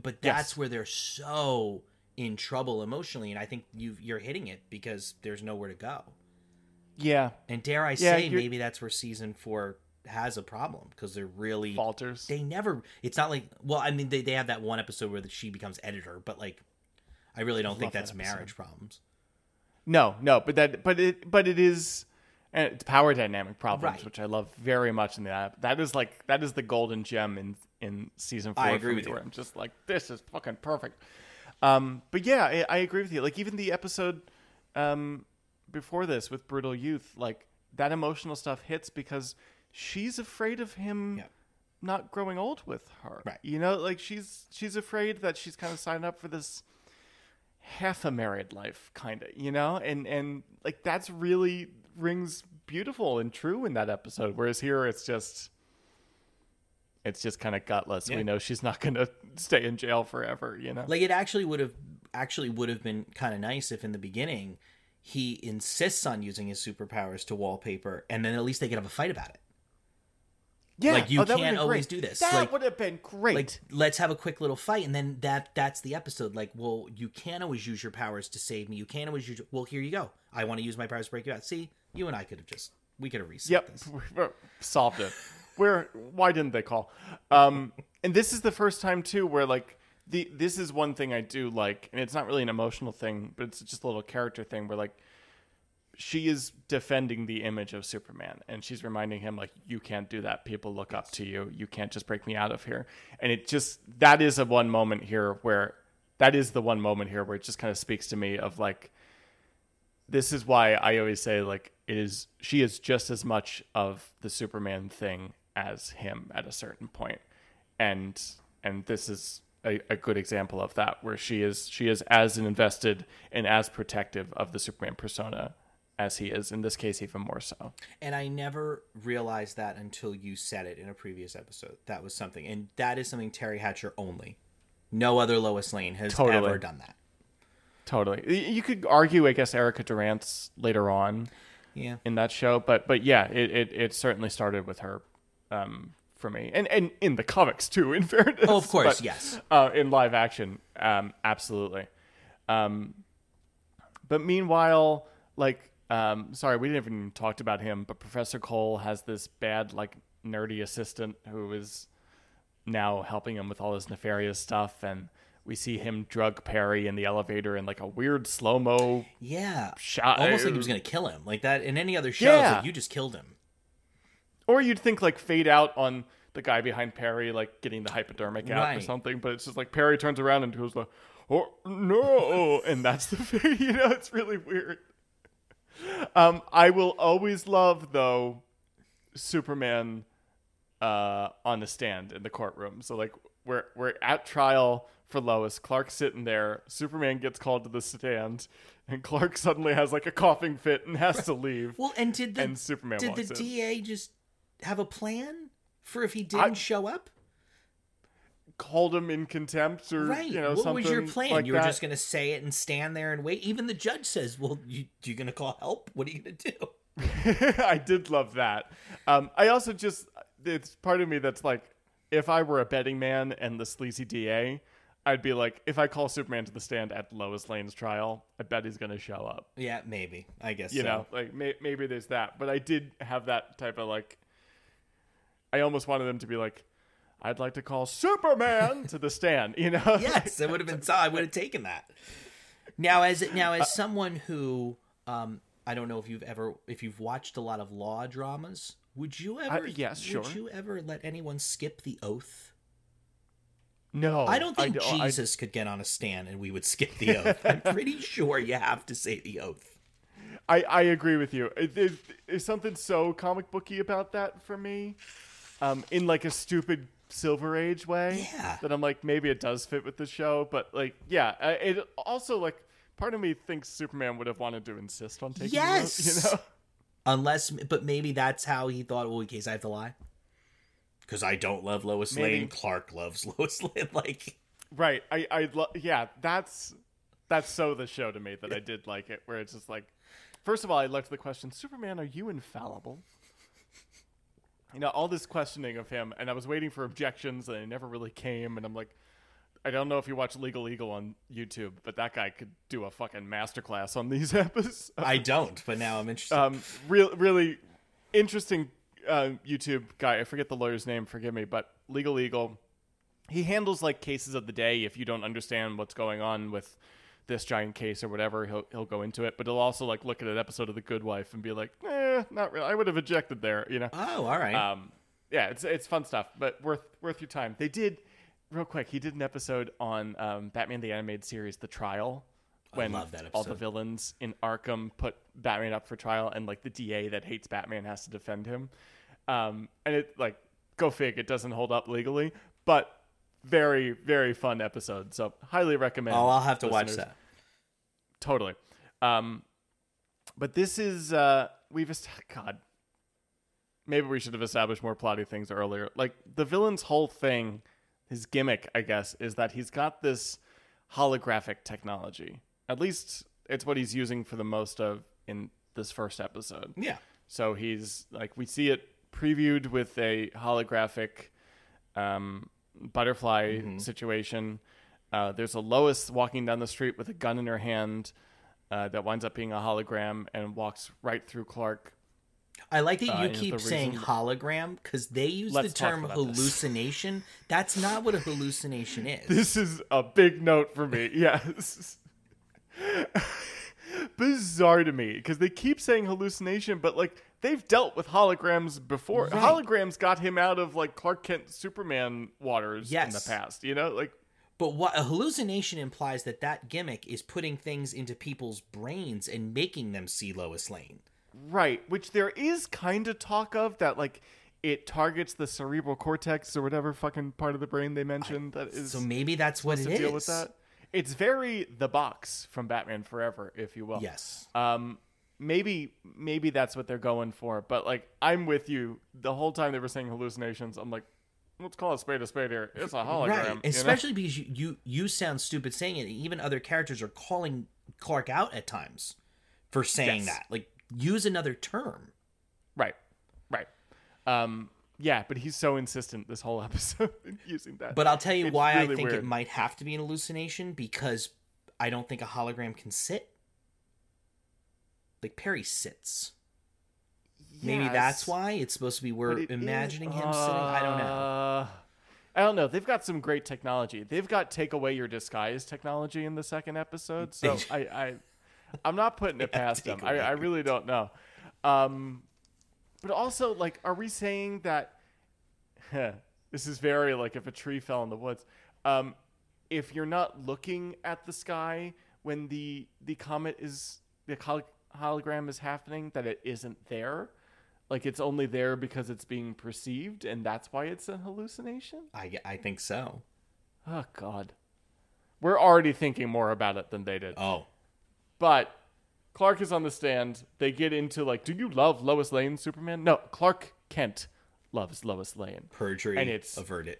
but that's Yes. where they're so in trouble emotionally, and I think you you're hitting it because there's nowhere to go. Yeah, And dare I Yeah, say, you're- maybe that's where season four has a problem because they're really falters. they never. It's not like well, I mean they they have that one episode where she becomes editor, but like I really don't think Love that that's marriage problems. No, no, but that, but it, but it is, and it's power dynamic problems, Right. which I love very much in that. That is like that is the golden gem in in season four. I agree with you. Where I'm just like, this is fucking perfect. Um, but yeah, I, I agree with you. Like even the episode, um, before this with brutal youth, like that emotional stuff hits because she's afraid of him Yeah. not growing old with her. Right. You know, like she's she's afraid that she's kind of signed up for this half a married life kind of, you know? And and like that's really rings beautiful and true in that episode whereas here it's just it's just kind of gutless. Yeah. We know she's not going to stay in jail forever, you know. Like it actually would have actually would have been kind of nice if in the beginning he insists on using his superpowers to wallpaper, and then at least they could have a fight about it. Yeah, like, you would've can't always do this. That Like- would have been great. Like let's have a quick little fight, and then that that's the episode. Like, well, you can't always use your powers to save me. You can't always use. Well, here you go. I want to use my powers to break you out. See, you and I could have just we could have reset Yep, this. solved it. Where? Why didn't they call? Um, and this is the first time too where like the this is one thing I do like, and it's not really an emotional thing, but it's just a little character thing where like she is defending the image of Superman, and she's reminding him like you can't do that. People look up to you. You can't just break me out of here. And it just that is a one moment here where that is the one moment here where it just kind of speaks to me of like this is why I always say like it is she is just as much of the Superman thing as him at a certain point. And and this is a, a good example of that where she is she is as invested and as protective of the Superman persona as he is, in this case even more so. And I never realized that until you said it in a previous episode. That was something, and that is something Teri Hatcher only. No other Lois Lane has Totally. ever done that. Totally. You could argue I guess Erica Durance later on Yeah. in that show, but but yeah, it, it, it certainly started with her um, for me, and and in the comics too. In fairness, Oh, of course, but, yes. uh, in live action, um, absolutely. Um, but meanwhile, like, um, sorry, we didn't even talked about him, but Professor Cole has this bad, like, nerdy assistant who is now helping him with all his nefarious stuff, and we see him drug Perry in the elevator in like a weird slow mo Yeah. shot. Almost like he was going to kill him. Like that in any other show, Yeah. like you just killed him. Or you'd think like fade out on the guy behind Perry, like getting the hypodermic out or something, but it's just like Perry turns around and goes like, "Oh no!" and that's the fade. You know, it's really weird. Um, I will always love though Superman uh, on the stand in the courtroom. So like we're we're at trial for Lois. Clark's sitting there. Superman gets called to the stand, and Clark suddenly has like a coughing fit and has to leave. Well, and did the And Superman did the in. DA just have a plan for if he didn't show up? Called him in contempt or Right. you know what something was your plan? like you were that. just going to say it and stand there and wait. Even the judge says, "Well, you you going to call help? What are you going to do?" I did love that. Um, I also just it's part of me that's like, if I were a betting man and the sleazy DA, I'd be like, if I call Superman to the stand at Lois Lane's trial, I bet he's gonna show up. Yeah, maybe. I guess You so. know, like may- maybe there's that, but I did have that type of like. I almost wanted them to be like, I'd like to call Superman to the stand. You know? yes, it would have been. I would have taken that. Now, as now as someone who, um, I don't know if you've ever if you've watched a lot of law dramas, would you ever? yes, Would sure. you ever let anyone skip the oath? no, I don't think I- Jesus could get on a stand and we would skip the oath. I'm pretty sure you have to say the oath. I, I agree with you. There's something so comic booky about that for me, um, in like a stupid Silver Age way. Yeah. That I'm like, maybe it does fit with the show, but like, yeah. uh, It also like part of me thinks Superman would have wanted to insist on taking. Yes. you know. Unless, but maybe that's how he thought. Well, in case I have to lie, because I don't love Lois Maybe. Lane. Clark loves Lois Lane. Like, Right. I I lo- yeah. That's that's so the show to me that I did like it, where it's just like, first of all, I liked the question, Superman, are you infallible? You know, all this questioning of him, and I was waiting for objections, and they never really came. And I'm like, I don't know if you watch Legal Eagle on YouTube, but that guy could do a fucking masterclass on these episodes. I don't, but now I'm interested. um, real, really interesting uh, YouTube guy. I forget the lawyer's name. Forgive me, but Legal Eagle. He handles like cases of the day. If you don't understand what's going on with this giant case or whatever, he'll he'll go into it. But he'll also like look at an episode of The Good Wife and be like, eh, not really. I would have ejected there. You know. oh, all right. Um, yeah, it's it's fun stuff, but worth worth your time. They did real quick. He did an episode on um, Batman the Animated Series, The Trial, when all the villains in Arkham put Batman up for trial, and like the DA that hates Batman has to defend him. Um, and it like go fig, it doesn't hold up legally, but very very fun episode. So highly recommend. Oh, I'll have to watch that. Totally. Um, but this is uh, we've est- God. Maybe we should have established more plotty things earlier. Like the villain's whole thing, his gimmick, I guess, is that he's got this holographic technology. At least it's what he's using for the most of in this first episode. Yeah. So he's like we see it previewed with a holographic um, butterfly situation. Uh, there's a Lois walking down the street with a gun in her hand uh, that winds up being a hologram and walks right through Clark. I like that Uh, you is keep saying hologram because they use Let's the term this. hallucination. That's not what a hallucination is. This is a big note for me. Yes. Bizarre to me because they keep saying hallucination, but like they've dealt with holograms before. Right. Holograms got him out of like Clark Kent Superman waters in the past. You know, like But what a hallucination implies that that gimmick is putting things into people's brains and making them see Lois Lane. Right, which there is kind of talk of that, like it targets the cerebral cortex or whatever fucking part of the brain they mentioned that is So maybe that's what it to is. deal with that. It's very the box from Batman Forever, if you will. Yes. Um, maybe maybe that's what they're going for, but like I'm with you the whole time they were saying hallucinations. I'm like, let's call a spade a spade here. It's a hologram, Right. you know? Especially because you, you you sound stupid saying it. Even other characters are calling Clark out at times for saying Yes. that. Like use another term. Right, right. Um, yeah, but he's so insistent this whole episode using that. But I'll tell you It's why I really think it might have to be an hallucination because I don't think a hologram can sit. Like Perry sits. Maybe that's why it's supposed to be we're it is- imagining him sitting. I don't know. Uh, I don't know. They've got some great technology. They've got take away your disguise technology in the second episode. So I, I, I'm not putting it past them. I, I really don't know. Um, but also, like, are we saying that? this is very like if a tree fell in the woods. Um, if you're not looking at the sky when the the comet is the hologram is happening, that it isn't there. Like it's only there because it's being perceived, and that's why it's a hallucination. I, I think so. Oh God, we're already thinking more about it than they did. Oh, But Clark is on the stand. They get into like, do you love Lois Lane, Superman? No, Clark Kent loves Lois Lane. perjury And it's- averted.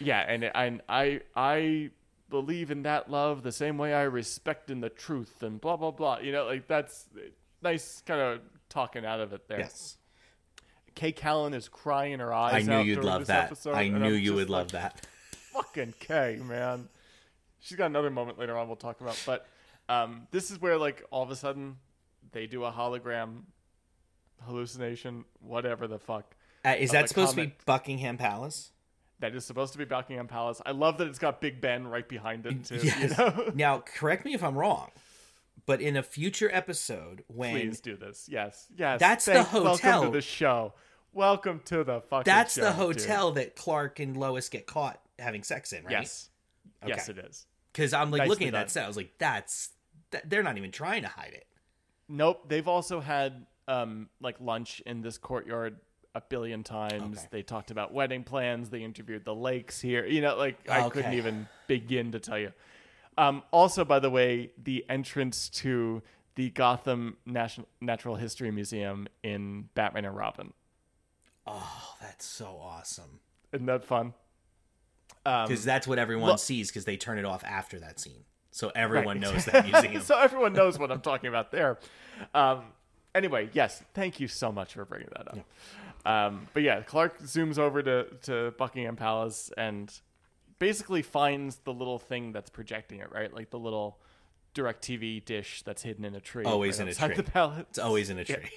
Yeah, and and I I believe in that love the same way I respect in the truth and blah blah blah. You know, like that's nice kind of talking out of it there. Yes. Kay Callan is crying her eyes I knew out you'd love that. episode, I knew you would like, love that. fucking Kay, man. She's got another moment later on we'll talk about. But um, this is where like all of a sudden they do a hologram hallucination, whatever the fuck. Uh, is that supposed to be. Buckingham Palace? That is supposed to be Buckingham Palace. I love that it's got Big Ben right behind it too. Yes. You know? now, correct me if I'm wrong, but in a future episode, when Please do this. Yes. Yes. That's the hotel. Welcome to the show. Welcome to the fucking that's show, the dude. hotel that Clark and Lois get caught having sex in, right? Yes. Yes, it is. Because I'm like Nicely looking at done. that set, I was like, that's that, they're not even trying to hide it. Nope. They've also had um like lunch in this courtyard a billion times. Okay. They talked about wedding plans. They interviewed the lakes here. You know, like I couldn't even begin to tell you. Um, also, by the way, the entrance to the Gotham National Natural History Museum in Batman and Robin. Oh, that's so awesome. Isn't that fun? Um, Because that's what everyone look- sees because they turn it off after that scene. So everyone Right. knows that museum. so everyone knows what I'm talking about there. Um, anyway, yes, thank you so much for bringing that up. Um, but yeah, Clark zooms over to, to Buckingham Palace and basically finds the little thing that's projecting it, right? Like the little DirecTV dish that's hidden in a tree. Always right in a tree. The palace. it's always in a tree.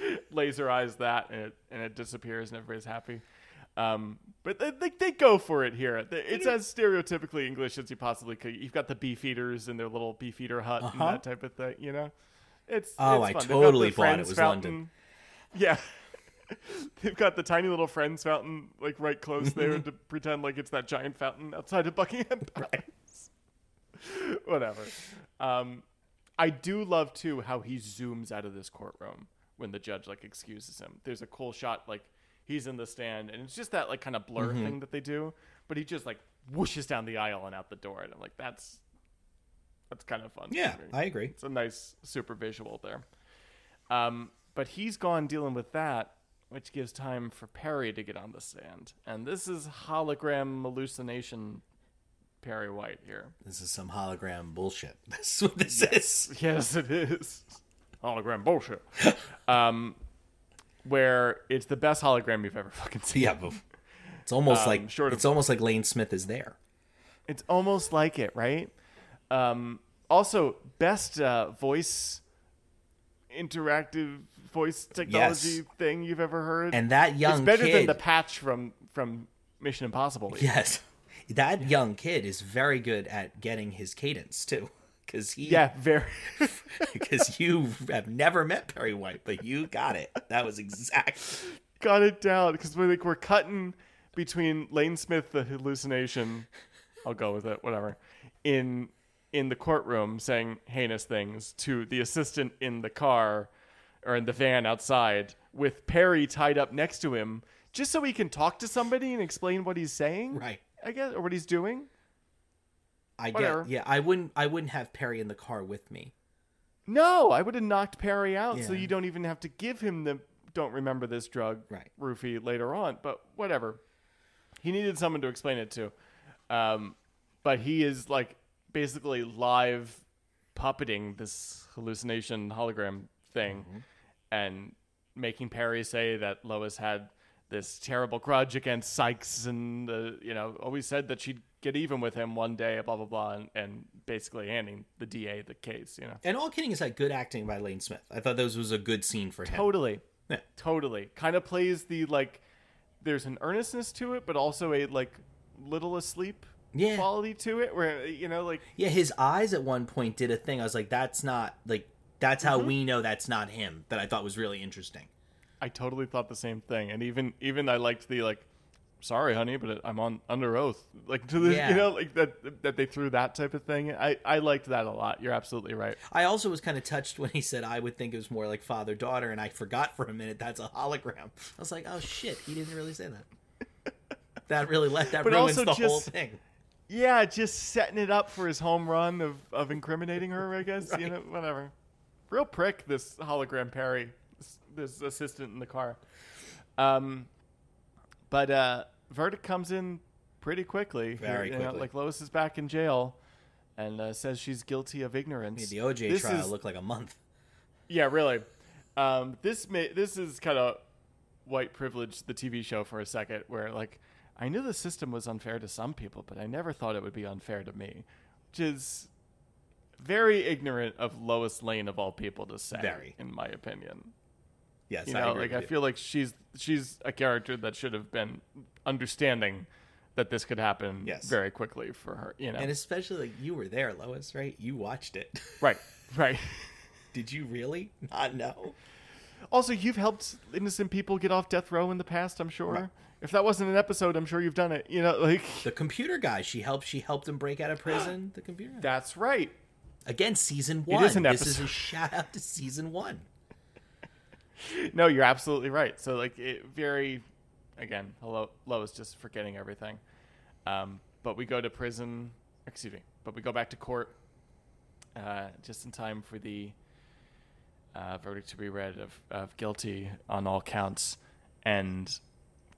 laser eyes that and it, and it disappears and everybody's happy. Um, but they, they, they go for it here. It's as stereotypically English as you possibly could. You've got the beef eaters in their little beef eater hut and Uh-huh. that type of thing, you know? It's Oh, it's I fun. Totally thought it was fountain. London. Yeah. They've got the tiny little Friends fountain like right close there to pretend like it's that giant fountain outside of Buckingham Palace. Whatever. Um, I do love too how he zooms out of this courtroom. when the judge like excuses him. There's a cool shot like he's in the stand and it's just that like kind of blur Mm-hmm. thing that they do, but he just like whooshes down the aisle and out the door and I'm like that's that's kind of fun. Yeah. I agree. It's a nice super visual there. Um, but he's gone dealing with that, which gives time for Perry to get on the stand. And this is hologram hallucination Perry White here. This is some hologram bullshit. That's what this is. Yes, it is. Hologram bullshit. um, where it's the best hologram you've ever fucking seen. Yeah, it's almost Um, like short of- it's almost like Lane Smith is there. It's almost like it, right? Um, also, best uh, voice interactive voice technology Yes. thing you've ever heard. And that young it's better kid, than the patch from from Mission Impossible. yes, that young kid is very good at getting his cadence too. Because he, Yeah, very. because you have never met Perry White, but you got it. That was exact. got it down because we're like we're cutting between Lane Smith, the hallucination. I'll go with it, whatever. In in the courtroom saying heinous things to the assistant in the car or in the van outside with Perry tied up next to him, just so he can talk to somebody and explain what he's saying. Right. I guess, or what he's doing. I Whatever. get. Yeah, I wouldn't. I wouldn't have Perry in the car with me. No, I would have knocked Perry out so you don't even have to give him the don't remember this drug Right. roofie later on. But whatever. He needed someone to explain it to. Um, but he is like basically live puppeting this hallucination hologram thing Mm-hmm. and making Perry say that Lois had this terrible grudge against Sykes and uh, you know always said that she'd get even with him one day blah blah blah and, and basically handing the DA the case you know And all kidding aside, good acting by Lane Smith. I thought this was a good scene for him. Totally. Yeah. Totally. Kind of plays the like there's an earnestness to it, but also a like little asleep Yeah. quality to it where you know like Yeah, his eyes at one point did a thing. I was like, that's not like that's how Mm-hmm. we know that's not him. That I thought was really interesting. I totally thought the same thing. And even even I liked the like sorry honey, but I'm on under oath. Like to the Yeah. you know like that that they threw that type of thing. I I liked that a lot. You're absolutely right. I also was kind of touched when he said I would think it was more like father daughter, and I forgot for a minute that's a hologram. I was like, oh shit, he didn't really say that. that really let that But ruins also the whole thing. Yeah, just setting it up for his home run of, of incriminating her, I guess. You know, whatever. Real prick, this hologram Perry, this, this assistant in the car. Um, but uh, verdict comes in pretty quickly. Very You know, quickly. like Lois is back in jail, and uh, says she's guilty of ignorance. Made the OJ This trial is- looked like a month. yeah, really. Um, this may, this is kind of white privilege, the TV show for a second, where like I knew the system was unfair to some people, but I never thought it would be unfair to me, which is very ignorant of Lois Lane of all people to say, Very. in my opinion. Yes, You I know, agree like I you. feel like she's she's a character that should have been understanding that this could happen Yes. very quickly for her. You know, and especially like you were there, Lois, right? You watched it. right, right. Did you really not know? Also, you've helped innocent people get off death row in the past. I'm sure. Right. If that wasn't an episode, I'm sure you've done it. You know, like The computer guy, she helped. She helped him break out of prison. The computer that's right. Again, season one. is this is a shout out to season one. No, you're absolutely right. So like, it very, again, hello, Lois just forgetting everything. Um, but we go to prison. Excuse me. But we go back to court, uh, just in time for the uh, verdict to be read of, of guilty on all counts, and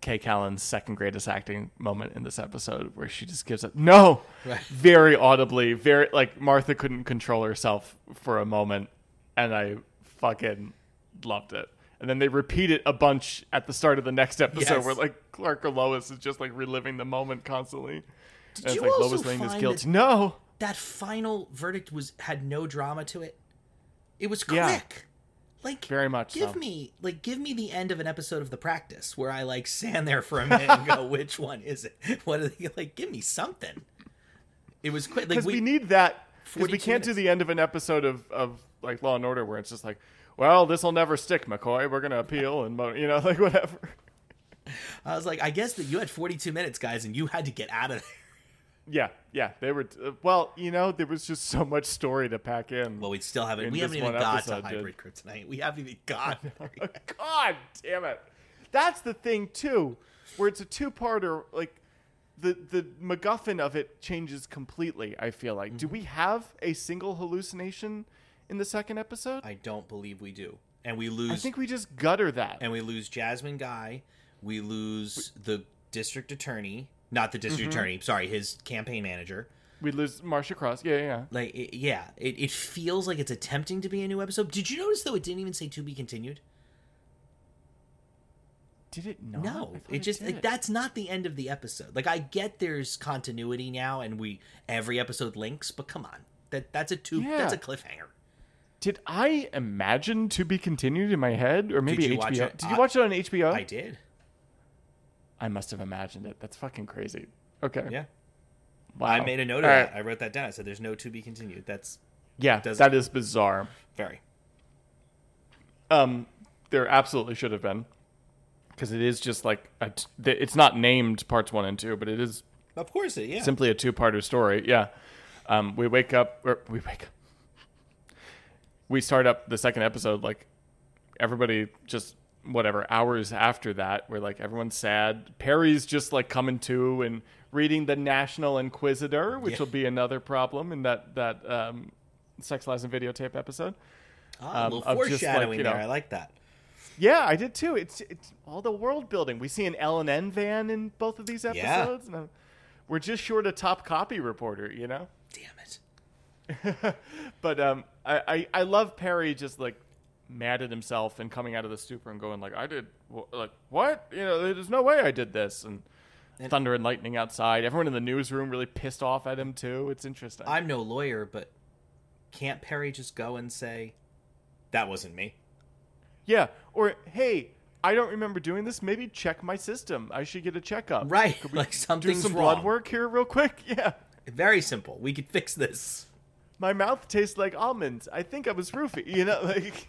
Kay Callan's second greatest acting moment in this episode, where she just gives it no, Right. very audibly, very like Martha couldn't control herself for a moment, and I fucking loved it. And then they repeat it a bunch at the start of the next episode, Yes. where like Clark or Lois is just like reliving the moment constantly. Did and it's you like also Lois Lane is guilty. that No, that final verdict was had no drama to it? It was quick. Yeah. Like Very much Give so. me like give me the end of an episode of The Practice where I like stand there for a minute and go, which one is it? What are they like? Give me something. It was quick. Like because we, we, need that. Because we can't do the end of an episode of, of like Law and Order where it's just like, well, this will never stick, McCoy. We're gonna appeal and you know like whatever. I was like, I guess that you had 42 minutes, guys, and you had to get out of there. Yeah, yeah, they were. Uh, well, you know, there was just so much story to pack in. Well, we still haven't. We haven't even got episode, to dude. hybrid kryptonite. We haven't even got. God damn it! That's the thing too, where it's a two-parter. Like the the MacGuffin of it changes completely. I feel like. Do we have a single hallucination in the second episode? I don't believe we do, and we lose. I think we just gutter that. and we lose Jasmine Guy. We lose the district attorney, not the district Mm-hmm. attorney. Sorry, his campaign manager. we lose Marcia Cross. Yeah, yeah. yeah. Like, it, yeah, it, it feels like it's attempting to be a new episode. Did you notice though? It didn't even say to be continued. Did it not? No, it just did. like, that's not the end of the episode. Like I get there's continuity now, and we every episode links, but come on, that that's a two Yeah. that's a cliffhanger. Did I imagine to be continued in my head, or maybe you HBO? Did you watch it on HBO? I did, I must have imagined it. That's fucking crazy. Okay. yeah. Wow. I made a note of that. right. I wrote that down. I said there's no to be continued. That's Yeah, Does- that is bizarre. very Um, there absolutely should have been, because it is just like a t- it's not named parts one and two, but it is of course it yeah. simply a two-parter story. Yeah. Um, we wake up, or we wake up. We start up the second episode like everybody just whatever hours after that where like everyone's sad. Perry's just like coming to and reading the National Inquisitor, which Yeah. will be another problem in that that um, sex lies and videotape episode. Ah, um, a just, like, foreshadowing you know- there. I like that. Yeah, I did too. It's it's all the world building. We see an L and N van in both of these Yeah. episodes. And we're just short a top copy reporter, you know. Damn it. but um, I, I I love Perry just like mad at himself and coming out of the stupor and going like I did wh- like what you know there's no way I did this and, And- thunder and lightning outside. Everyone in the newsroom really pissed off at him too. It's interesting. I'm no lawyer, but can't Perry just go and say, "That wasn't me"? yeah, or hey. I don't remember doing this. Maybe check my system. I should get a checkup. Right, like do something's some wrong. blood work here real quick? Yeah. Very simple. We could fix this. my mouth tastes like almonds. I think I was roofie. You know, like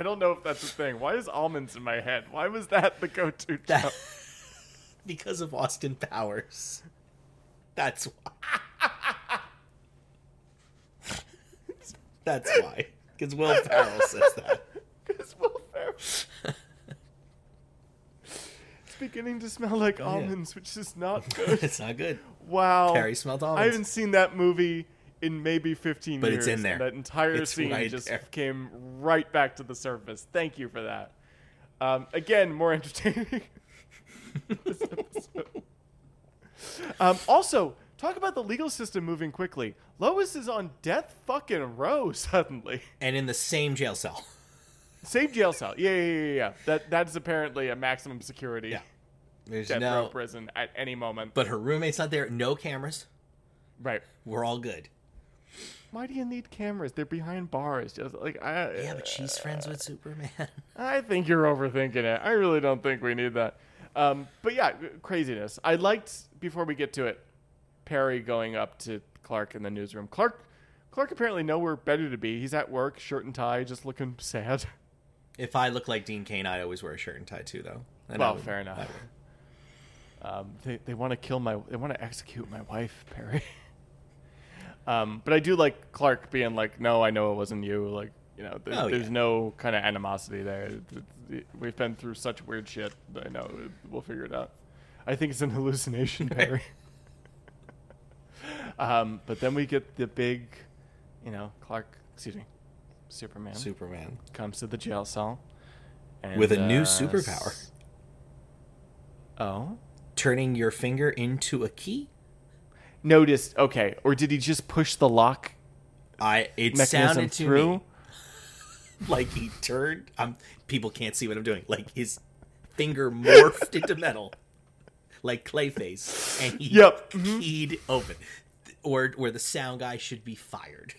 I don't know if that's a thing. Why is almonds in my head? Why was that the go-to That- joke? because of Austin Powers. That's why. That's why. Because Will Ferrell says that. Because Will Ferrell. it's beginning to smell like almonds, which is not good. It's not good. Wow. Perry smelled almonds. I haven't seen that movie in maybe 15 But years. it's in there. That entire It's scene right just there. came right back to the surface. Thank you for that. Um, again, more entertaining. Um, also, talk about the legal system moving quickly. Lois is on death fucking row suddenly. And in the same jail cell. Same jail cell. Yeah, yeah, yeah, yeah. That that is apparently a maximum security Yeah. There's death row no. prison at any moment. But her roommate's not there. No cameras. right. We're all good. Why do you need cameras? They're behind bars. Just like I. Yeah, but she's friends with Superman. I think you're overthinking it. I really don't think we need that. Um, but yeah, craziness. I liked before we get to it, Perry going up to Clark in the newsroom. Clark, Clark apparently nowhere better to be. He's at work, shirt and tie, just looking sad. if I look like Dean Cain, I'd always wear a shirt and tie too, though. And Well, would- fair enough. Um, they they want to kill my. They want to execute my wife, Perry. um, but I do like Clark being like, "No, I know it wasn't you." Like, you know, there, Oh, there's yeah. no kind of animosity there. We've been through such weird shit. I know we'll figure it out. I think it's an hallucination, Perry. um, but then we get the big, you know, Clark. Excuse me, Superman Superman. comes to the jail cell and, With a new uh, superpower. s- Oh. Turning your finger into a key? Noticed. Okay, or did he just push the lock I it mechanism sounded through? me like he turned. Um, people can't see what I'm doing. Like his finger morphed into metal, like Clayface, and he Yep. mhm. keyed open. Or where the sound guy should be fired,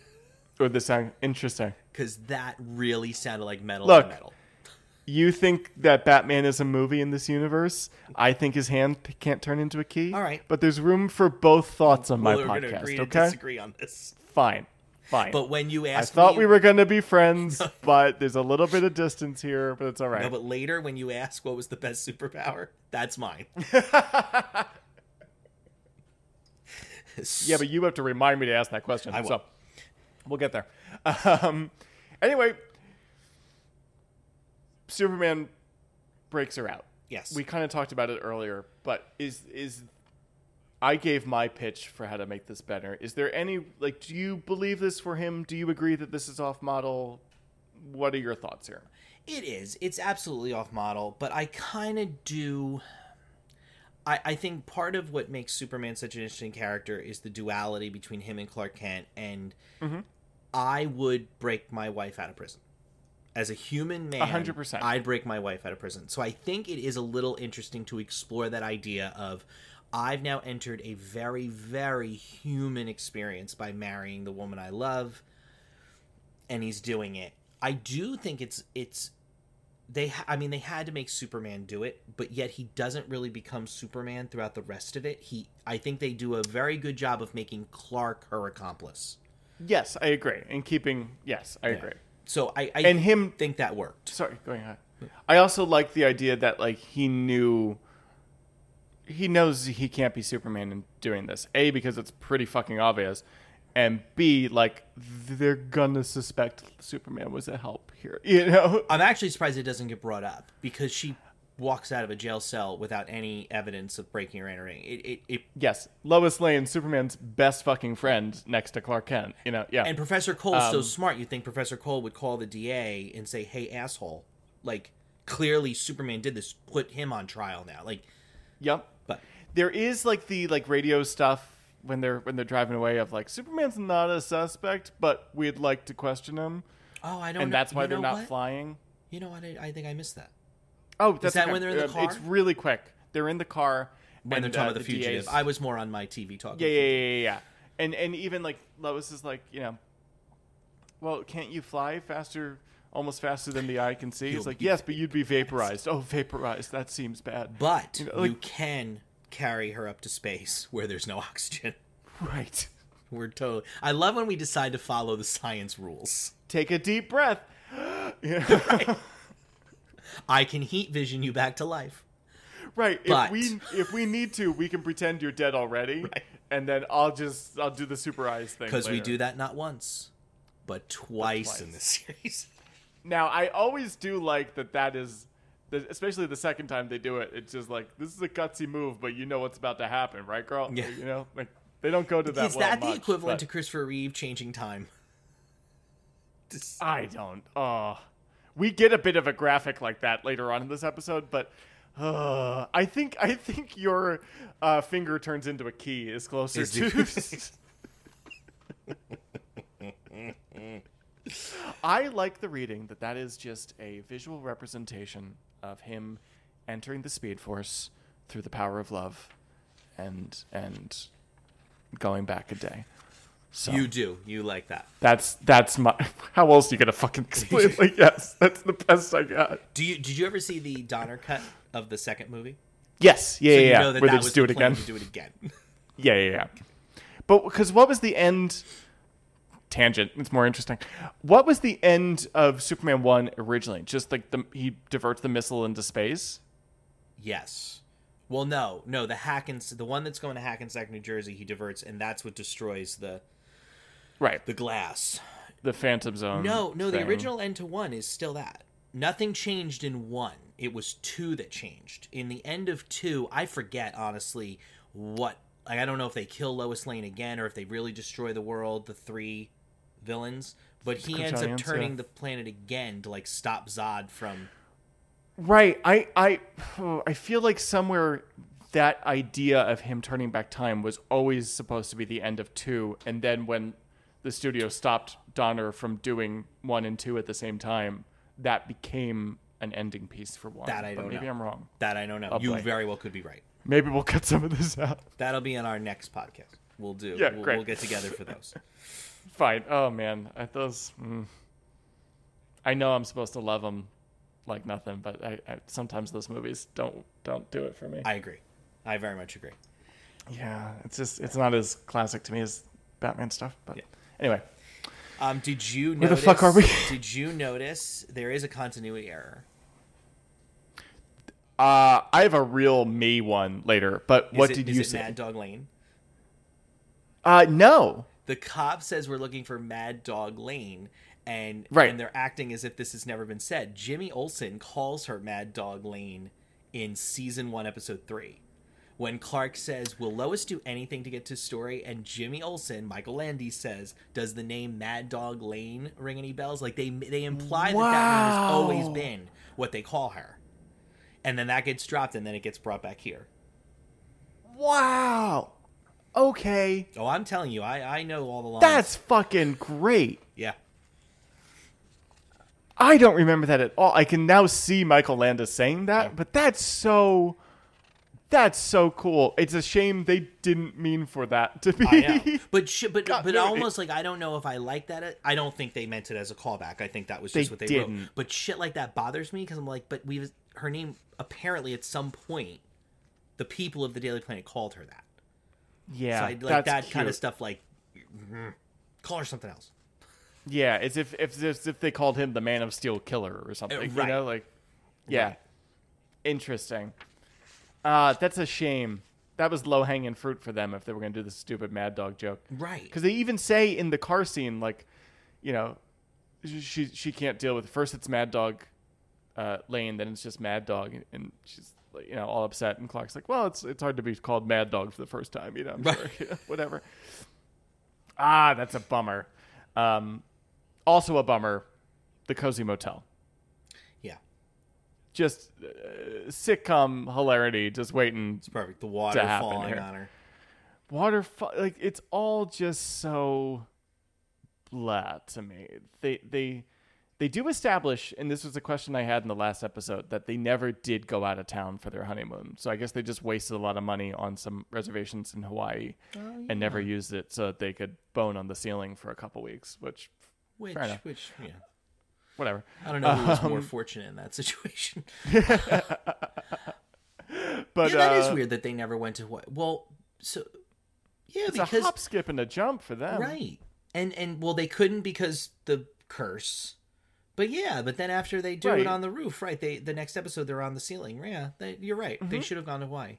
Or the sound. Interesting. because that really sounded like metal Look. to metal. You think that Batman is a movie in this universe? I think his hand can't turn into a key. All right. but there's room for both thoughts on my Well, we're podcast. agree to Okay, disagree on this. fine, fine. But when you ask I thought me, we were going to be friends, but there's a little bit of distance here, but it's all right. No, but later when you ask what was the best superpower, that's mine. Yeah, but you have to remind me to ask that question. I will. So we'll get there. Um, anyway, Superman breaks her out. Yes. We kind of talked about it earlier, but is is I gave my pitch for how to make this better. Is there any like do you believe this for him? Do you agree that this is off model? What are your thoughts here? It is. It's absolutely off model, but I kind of do. I, I think part of what makes Superman such an interesting character is the duality between him and Clark Kent, and mm-hmm. I would break my wife out of prison. As a human man, 100%. I'd break my wife out of prison. So I think it is a little interesting to explore that idea of I've now entered a very, very human experience by marrying the woman I love, and he's doing it. I do think it's it's they I mean they had to make Superman do it, but yet he doesn't really become Superman throughout the rest of it. He I think they do a very good job of making Clark her accomplice. Yes, I agree. And keeping yes, I agree. So I, I And him think that worked. sorry, going ahead. I also like the idea that like he knew he knows he can't be Superman in doing this. A because it's pretty fucking obvious, and B like they're gonna suspect Superman was a help here. You know? I'm actually surprised it doesn't get brought up because she walks out of a jail cell without any evidence of breaking or entering. It it, it Yes, Lois Lane, Superman's best fucking friend next to Clark Kent. You know? Yeah. and Professor Cole's so Um, smart. You think Professor Cole would call the DA and say, "Hey, asshole!" Like clearly Superman did this. Put him on trial now. Like, yep. but There is like the like radio stuff when they're when they're driving away of like Superman's not a suspect, but we'd like to question him, oh, I don't. and know- that's why you they're not what? flying. You know what? I, I think I missed that. Oh, that's that okay. when they're in the Um, car? It's really quick. They're in the car When and, they're talking uh, about the fugitive, DA's I was more on my TV talking. Yeah, yeah, yeah, yeah, yeah. And and even like Lois is like, you know, well, can't you fly faster, almost faster than the eye can see? You'll It's like, yes, but you'd be vaporized. Oh, vaporized. That seems bad. But You you, know, like- can carry her up to space where there's no oxygen. Right. We're totally. I love when we decide to follow the science rules. Take a deep breath. yeah. I can heat vision you back to life. Right. But- If we if we need to, we can pretend you're dead already, and then I'll just I'll do the super eyes thing. Because we do that not once, but twice, twice. in this series. Now, I always do like that. That is, especially the second time they do it. It's just like this is a gutsy move, but you know what's about to happen, right, girl? Yeah. You know, like they don't go to that. Is well that the much, equivalent but to Christopher Reeve changing time? This- I don't. Oh, we get a bit of a graphic like that later on in this episode, but. Uh, I think I think your uh, finger turns into a key is closer Is to. I like the reading that that is just a visual representation of him entering the Speed Force through the power of love, and and going back a day. So You do. You like that. that's that's my. How else are you gonna fucking explain? like yes, that's the best I got. Do you? Did you ever see the Donner cut of the second movie? Yes, yeah, So yeah, you yeah. that Where that they just do it again. Do it again. Yeah, yeah, yeah. But because what was the end? Tangent. It's more interesting. What was the end of Superman one originally? Just like the he diverts the missile into space. yes. Well, no, no. The Hackens, the one that's going to Hackensack, New Jersey, he diverts, and that's what destroys the Right. the glass. The Phantom Zone. No, no. The original end to one is still that. Nothing changed in one. It was two that changed. In the end of two, I forget honestly what. Like, I don't know if they kill Lois Lane again or if they really destroy the world. The three villains, but he ends up turning yeah. the planet again to like stop Zod from. Right. I I oh, I feel like somewhere that idea of him turning back time was always supposed to be the end of two, and then when the studio stopped Donner from doing one and two at the same time, that became an ending piece for one. That I but don't maybe know. I'm wrong. That I don't know. Oh, you very well could be right. Maybe we'll cut some of this out. That'll be in our next podcast. We'll do. Yeah, we'll, great. we'll get together for those. Fine. Oh man, I, those. Mm, I know I'm supposed to love them like nothing, but I, I sometimes those movies don't don't do it for me. I agree. I very much agree. yeah, it's just it's not as classic to me as Batman stuff. But Yeah. Anyway, Um, did you Where the notice? fuck are we? did you notice there is a continuity error? uh, I have a real me one later. But what it- did is you it say? Mad Dog Lane? Uh, no. The cop says we're looking for Mad Dog Lane, and Right. and they're acting as if this has never been said. Jimmy Olsen calls her Mad Dog Lane in season one, episode three. When Clark says, "Will Lois do anything to get to story?" and Jimmy Olsen, Michael Landes says, "Does the name Mad Dog Lane ring any bells?" Like they they imply that that name has always been what they call her, and then that gets dropped, and then it gets brought back here. Wow. Okay. Oh, I'm telling you, I I know all the lines. That's fucking great. yeah. I don't remember that at all. I can now see Michael Landes saying that, but that's so that's so cool. It's a shame they didn't mean for that to be. But sh- but God, but almost like I don't know if I like that. I don't think they meant it as a callback. I think that was just They what they didn't. wrote. But shit like that bothers me because I'm like, but we her name apparently at some point, the people of the Daily Planet called her that. yeah, so I like that kind of stuff. Like, mm, call her something else. Yeah, it's if if as if they called him the Man of Steel killer or something. Uh, right. You know, like yeah, Right. interesting. Uh that's a shame. That was low hanging fruit for them if they were going to do the stupid Mad Dog joke. Right. Because they even say in the car scene, like, you know, she she can't deal with. First, it's Mad Dog uh, Lane, then it's just Mad Dog, and she's you know all upset. And Clark's like, well, it's it's hard to be called Mad Dog for the first time, you know. Right. sure, whatever. Ah, that's a bummer. Um, also a bummer, the Cozy Motel. Yeah, Just uh, sitcom hilarity, just waiting it's perfect. The water happen falling here. on her. waterfall like it's all just so blah to me they they they do establish and this was a question i had in the last episode that they never did go out of town for their honeymoon so i guess they just wasted a lot of money on some reservations in hawaii and never used it so that they could bone on the ceiling for a couple weeks which Which, which, yeah, whatever I don't know who was more Um, fortunate in that situation. but yeah, that is uh, weird that they never went to what. Well, so yeah, it's because a hop skip and a jump for them right, and and well, they couldn't because the curse. But yeah, but then after they do Right. it on the roof, right? They the next episode they're on the ceiling. Yeah, they, you're right. Mm-hmm. They should have gone to Hawaii.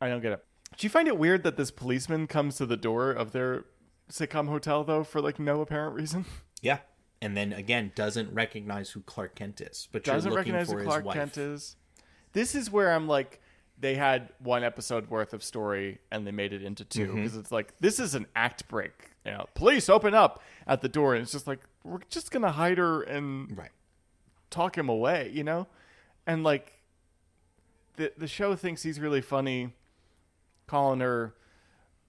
I don't get it. Do you find it weird that this policeman comes to the door of their sitcom hotel though for like no apparent reason? Yeah, and then again doesn't recognize who Clark Kent is, but you're Doesn't looking recognize for who his Clark wife. Kent is. This is where I'm like, they had one episode worth of story and they made it into two Mm-hmm. because it's like this is an act break. You know, police open up at the door and it's just like we're just gonna hide her and Right. talk him away, you know? And like the the show thinks he's really funny calling her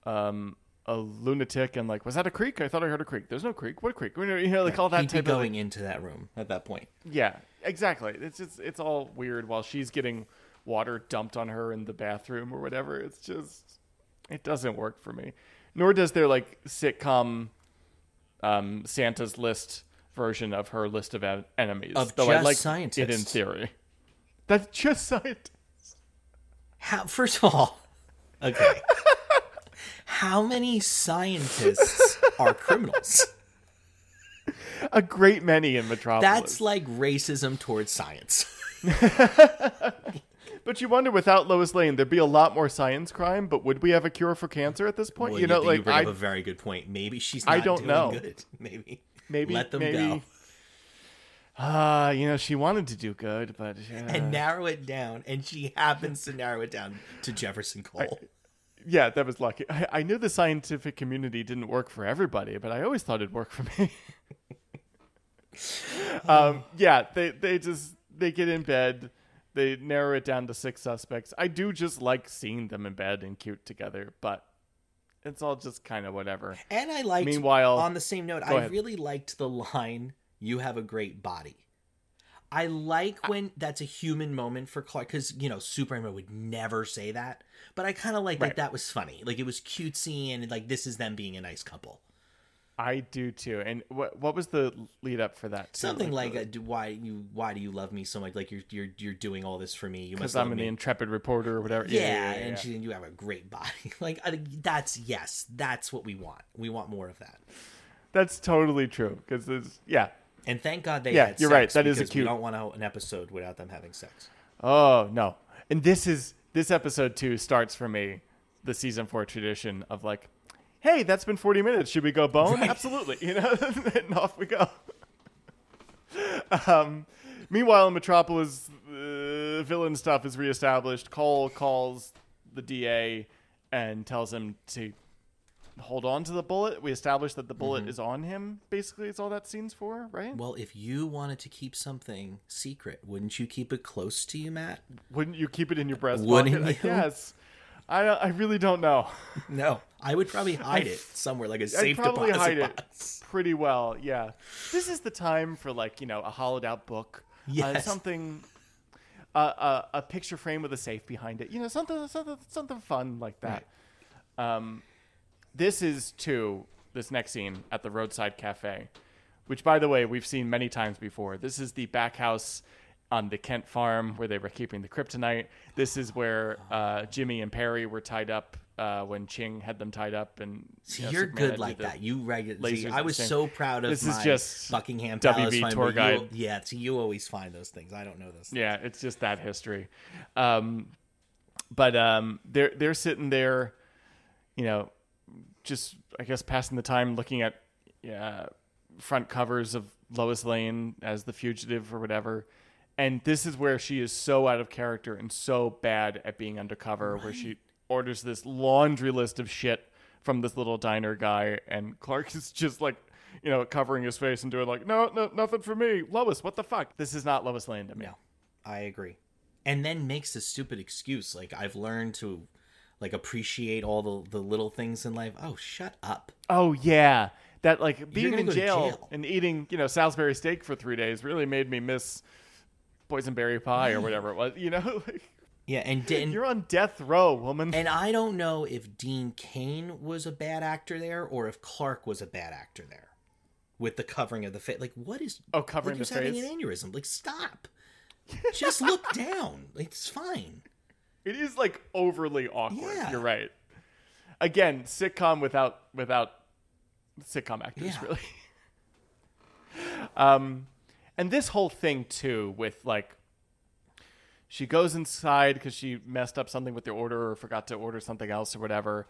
um a lunatic and like was that a creek? I thought I heard a creek. There's no creek. What creek? You know, like all that He'd be type of like, going into that room at that point. yeah, exactly. It's just it's all weird while she's getting water dumped on her in the bathroom or whatever. It's just it doesn't work for me. Nor does their like sitcom um, Santa's list version of her list of en- enemies. Of though I just like it in theory. That's just scientists. How? First of all, okay. How many scientists are criminals? A great many in Metropolis. That's like racism towards science. but you wonder without Lois Lane, there'd be a lot more science crime. But would we have a cure for cancer at this point? Well, you know, you like bring I up a very good point. Maybe she's I not don't doing know. good. Maybe maybe let them maybe, go Ah, you know, she wanted to do good, but uh, and narrow it down. And she happens to narrow it down to Jefferson Cole. Yeah, that was lucky. I, I knew the scientific community didn't work for everybody, but I always thought it'd work for me. um, yeah, they they just they get in bed, they narrow it down to six suspects. I do just like seeing them in bed and cute together, but it's all just kind of whatever. And I liked. Meanwhile- on the same note, I ahead. really liked the line, "You have a great body." I like when that's a human moment for Clark because you know Superman would never say that, but I kind of like Right. that. That was funny. Like it was cutesy and like this is them being a nice couple. I do too. And what what was the lead up for that? too? Something like, the- uh, do- "Why you? Why do you love me so much? Like you're you're you're doing all this for me. You because must I'm an me." intrepid reporter or whatever. yeah, and she you have a great body. like I, that's yes, that's what we want. We want more of that. that's totally true. Because it's yeah, And thank God they Yeah, you're right. That is a cute- We don't want an episode without them having sex. Oh no! And this is this episode two starts for me the season four tradition of like, hey, that's been 40 minutes. Should we go bone? Absolutely. You know, and off we go. Um, meanwhile, in Metropolis, uh, villain stuff is reestablished. Cole calls the DA and tells him to hold on to the bullet. We established that the bullet is on him. Basically, it's all that scene's for, right? Well, if you wanted to keep something secret, wouldn't you keep it close to you, Matt? Wouldn't you keep it in your breast Wouldn't pocket? I guess. I I really don't know. No, I would probably hide it somewhere, like a I'd safe probably hide it pretty well. Yeah, this is the time for like you know a hollowed out book, uh, Yes. something, uh, uh, a picture frame with a safe behind it. You know, something something something fun like that. Um, this is too this next scene at the roadside cafe, which by the way we've seen many times before. This is the back house on the Kent farm where they were keeping the kryptonite. This is where uh, Jimmy and Perry were tied up uh, when Ching had them tied up. And See, you know, Superman good like that. You regularly. I was so proud of This is my just Buckingham WB Palace. tour but you- yeah, see, you always find those things. I don't know those. Yeah, it's just that history. Um, but um, they're they're sitting there, you know, just I guess passing the time looking at uh, front covers of Lois Lane as the fugitive or whatever. And this is where she is so out of character and so bad at being undercover, where she orders this laundry list of shit from this little diner guy, and Clark is just like, you know, covering his face and doing like, no, no, nothing for me, Lois. What the fuck? This is not Lois Lane to me. No, I agree. And then makes a stupid excuse like I've learned to like appreciate all the the little things in life. Oh, shut up. Oh yeah, that like being in jail, jail. and eating you know Salisbury steak for three days really made me miss boysenberry pie or whatever it was. You know, Yeah, and and, you're on death row, woman. and I don't know if Dean Cain was a bad actor there or if Clark was a bad actor there with the covering of the face. Like, what is Oh, covering like the who's having an aneurysm? Like, stop. Just look down. It's fine. It is like overly awkward. Yeah. You're right. Again, sitcom without without sitcom actors, Yeah. really. um, and this whole thing too, with like, she goes inside because she messed up something with the order or forgot to order something else or whatever,